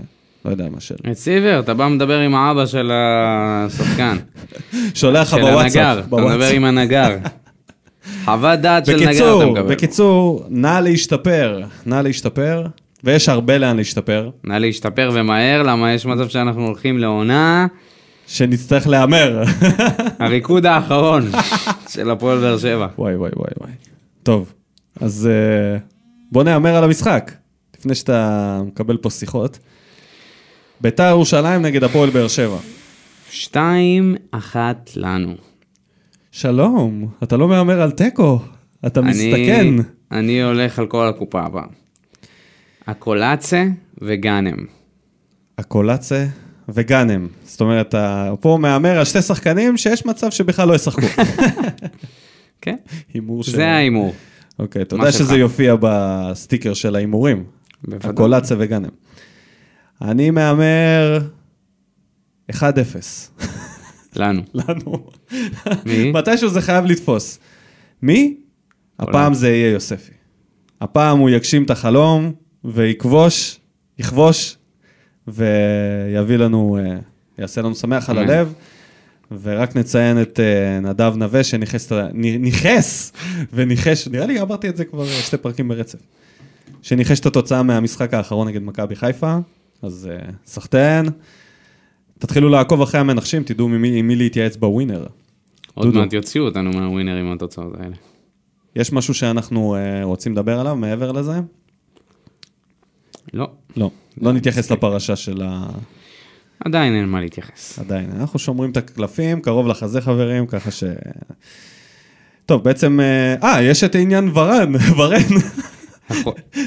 [SPEAKER 1] לא יודע מה, של...
[SPEAKER 2] את סיבר, אתה בא מדבר עם האבא של השחקן.
[SPEAKER 1] שולח לך
[SPEAKER 2] של
[SPEAKER 1] בוואטסאפ.
[SPEAKER 2] הנגר, אתה מדבר. עם הנגר. חוות דעת של נגר אתה מקבל.
[SPEAKER 1] בקיצור, נא להשתפר, נא להשתפר, ויש הרבה לאן להשתפר,
[SPEAKER 2] נא להשתפר ומהר, למה יש מצב שאנחנו הולכים לעונה,
[SPEAKER 1] שנצטרך להמר.
[SPEAKER 2] הריקוד האחרון של הפועל באר שבע.
[SPEAKER 1] וואי וואי וואי וואי. טוב, אז אה, בוא נהמר על המשחק, לפני שאתה מקבל פה שיחות. ביתר ירושלים נגד הפועל באר שבע.
[SPEAKER 2] שתיים, אחת לנו.
[SPEAKER 1] שלום, אתה לא מהמר על תיקו, אתה
[SPEAKER 2] אני-
[SPEAKER 1] מסתכן.
[SPEAKER 2] אני הולך על כל הקופה הבאה. הקולאצה וגאנם.
[SPEAKER 1] הקולאצה וגאנם. זאת אומרת, פה מהמר על שתי שחקנים שיש מצב שבכלל לא ישחקו.
[SPEAKER 2] כן?
[SPEAKER 1] הימור של...
[SPEAKER 2] זה ההימור.
[SPEAKER 1] אוקיי, אתה יודע? שזה יופיע בסטיקר של ההימורים.
[SPEAKER 2] בוודאי.
[SPEAKER 1] הקולאצה וגאנם. אני מהמר 1-0.
[SPEAKER 2] לנו.
[SPEAKER 1] לנו.
[SPEAKER 2] מי?
[SPEAKER 1] מתישהו זה חייב לתפוס. מי? הפעם. זה יהיה יוספי. הפעם הוא יגשים את החלום ויכבוש, יכבוש, ויביא לנו, אה, יעשה לנו שמח על. הלב. ורק נציין את אה, נדב נווה שניכס, ניכס וניחש, נראה לי אמרתי את זה כבר שתי פרקים ברצף, שניחש את התוצאה מהמשחק האחרון נגד מכבי חיפה, אז אה, סחטיין. תתחילו לעקוב אחרי המנחשים, תדעו עם מי להתייעץ בווינר.
[SPEAKER 2] עוד
[SPEAKER 1] דודו.
[SPEAKER 2] מעט יוציאו אותנו מהווינר עם התוצאות האלה.
[SPEAKER 1] יש משהו שאנחנו אה, רוצים לדבר עליו מעבר לזה?
[SPEAKER 2] לא,
[SPEAKER 1] לא. לא נתייחס לפרשה של ה...
[SPEAKER 2] עדיין אין מה להתייחס.
[SPEAKER 1] עדיין. אנחנו שומרים את הקלפים, קרוב לחזה חברים, ככה ש... טוב, בעצם... אה, אה, יש את עניין ורן, ורן,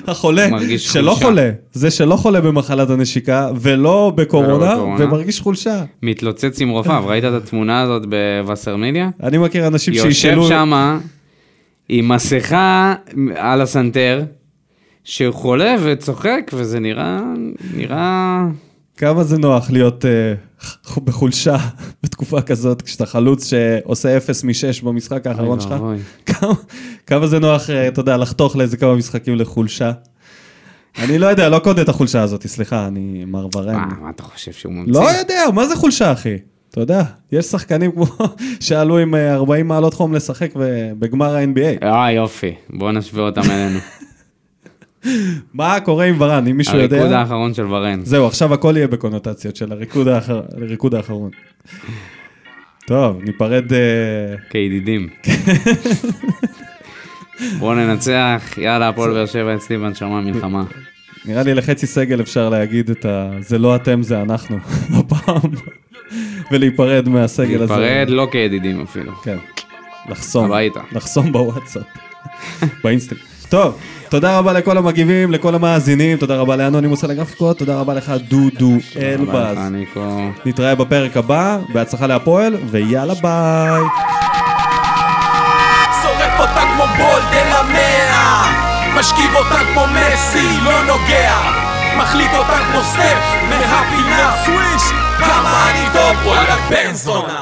[SPEAKER 1] החולה,
[SPEAKER 2] מרגיש
[SPEAKER 1] שלא
[SPEAKER 2] חולשה.
[SPEAKER 1] חולה. זה שלא חולה במחלת הנשיקה, ולא בקורונה. ומרגיש חולשה.
[SPEAKER 2] מתלוצץ עם רופאיו, ראית את התמונה הזאת בווסרמיליה?
[SPEAKER 1] אני מכיר אנשים
[SPEAKER 2] יושב
[SPEAKER 1] שישאלו...
[SPEAKER 2] שמה עם מסכה על הסנטר, שהוא חולה וצוחק, וזה נראה, נראה...
[SPEAKER 1] כמה זה נוח להיות uh, בחולשה בתקופה כזאת, כשאתה חלוץ שעושה 0 מ-6 במשחק האחרון שלך? כמה, כמה זה נוח, אה, אתה יודע, לחתוך לאיזה כמה משחקים לחולשה? אני לא יודע, לא קונה את החולשה הזאת, סליחה, אני מר ורן.
[SPEAKER 2] מה, מה אתה חושב שהוא ממציא?
[SPEAKER 1] לא יודע, מה זה חולשה, אחי? אתה יודע, יש שחקנים כמו שעלו עם אה, 40 מעלות חום לשחק בגמר ה-NBA.
[SPEAKER 2] אה, יופי. בוא נשווה אותם אלינו.
[SPEAKER 1] מה קורה עם ורן, אם מישהו יודע?
[SPEAKER 2] הריקוד האחרון של ורן.
[SPEAKER 1] זהו, עכשיו הכל יהיה בקונוטציות של הריקוד, האחר... הריקוד האחרון. טוב, ניפרד... אה,
[SPEAKER 2] כידידים. בואו ננצח, יאללה, הפועל באר שבע אצלי בנשמה מלחמה.
[SPEAKER 1] נראה לי לחצי סגל אפשר להגיד את ה... זה לא אתם, זה אנחנו, הפעם. ולהיפרד מהסגל הזה.
[SPEAKER 2] להיפרד לא כידידים אפילו.
[SPEAKER 1] כן. לחסום.
[SPEAKER 2] הביתה.
[SPEAKER 1] לחסום בוואטסאפ. באינסטגרם. טוב, תודה רבה לכל המגיבים, לכל המאזינים, תודה רבה לאנונימוס על הגרפיקות, תודה רבה לך דודו אלבז. נתראה בפרק הבא, בהצלחה להפועל, ויאללה ביי.
[SPEAKER 5] שורף אותה כמו בולד אל המאה משכיב אותה כמו מסי, לא נוגע. מחליט אותה כמו סטף מהפינה. סוויש כמה אני טוב, וואלה בן זונה